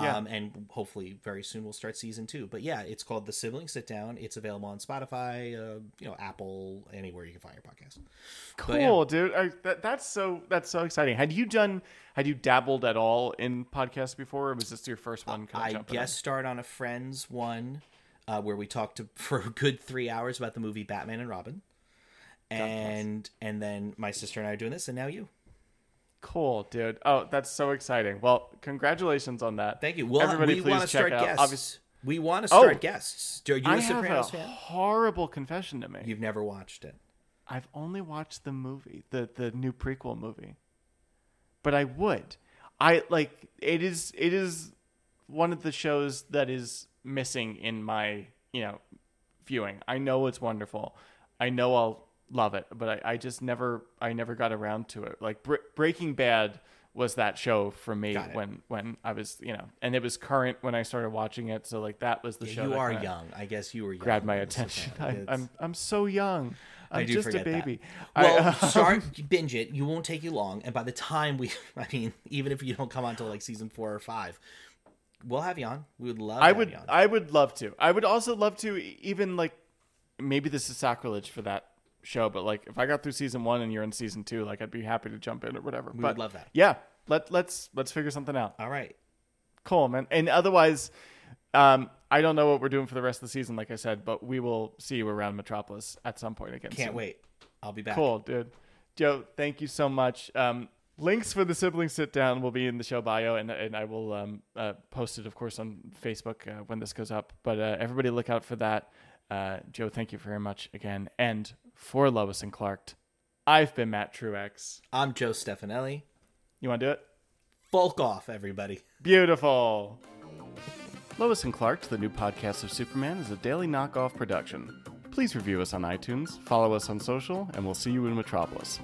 Yeah. um, and hopefully very soon we'll start season two but yeah it's called the sibling sit down it's available on spotify uh, you know apple anywhere you can find your podcast Cool, But yeah. dude. I, that, that's so that's so exciting. Had you done? Had you dabbled at all in podcasts before, or was this your first one? I guest starred on a Friends one uh, where we talked to, for a good three hours about the movie Batman and Robin, and and then my sister and I are doing this, and now you. Cool, dude. Oh, that's so exciting. Well, congratulations on that. Thank you. Well, Everybody, we please want to check start out. guests. Obvious- We want to Oh. start guests. Are you I a have a fan? horrible confession to make. You've never watched it. I've only watched the movie, the the new prequel movie. But I would. I like it is it is one of the shows that is missing in my, you know, viewing. I know it's wonderful. I know I'll love it, but I, I just never I never got around to it. Like Bre- Breaking Bad was that show for me when when I was, you know, and it was current when I started watching it, so like that was the show you are young. I guess you were young. grabbed my when this was attention. I, It's- I'm I'm so young. I'm I do just a forget that. baby. Well, uh, I, start binge it. You won't take you long, and by the time we, I mean, even if you don't come on until like season four or five, we'll have you on. We would love. I would. I would love to. I would also love to even like maybe this is sacrilege for that show, but like if I got through season one and you're in season two, like I'd be happy to jump in or whatever. We but would love that. Yeah, let let's let's figure something out. All right. Cool, man. And otherwise, um, I don't know what we're doing for the rest of the season, like I said, but we will see you around Metropolis at some point again. Can't soon. wait. I'll be back. Cool, dude. Joe, thank you so much. Um, links for the sibling sit down will be in the show bio, and and I will um, uh, post it, of course, on Facebook uh, when this goes up. But uh, everybody, look out for that. Uh, Joe, thank you very much again. And for Lois and Clark, I've been Matt Truex. I'm Joe Stefanelli. You want to do it? Bulk off, everybody. Beautiful. Lois and Clark, the new podcast of Superman, is a daily knockoff production. Please review us on iTunes, follow us on social, and we'll see you in Metropolis.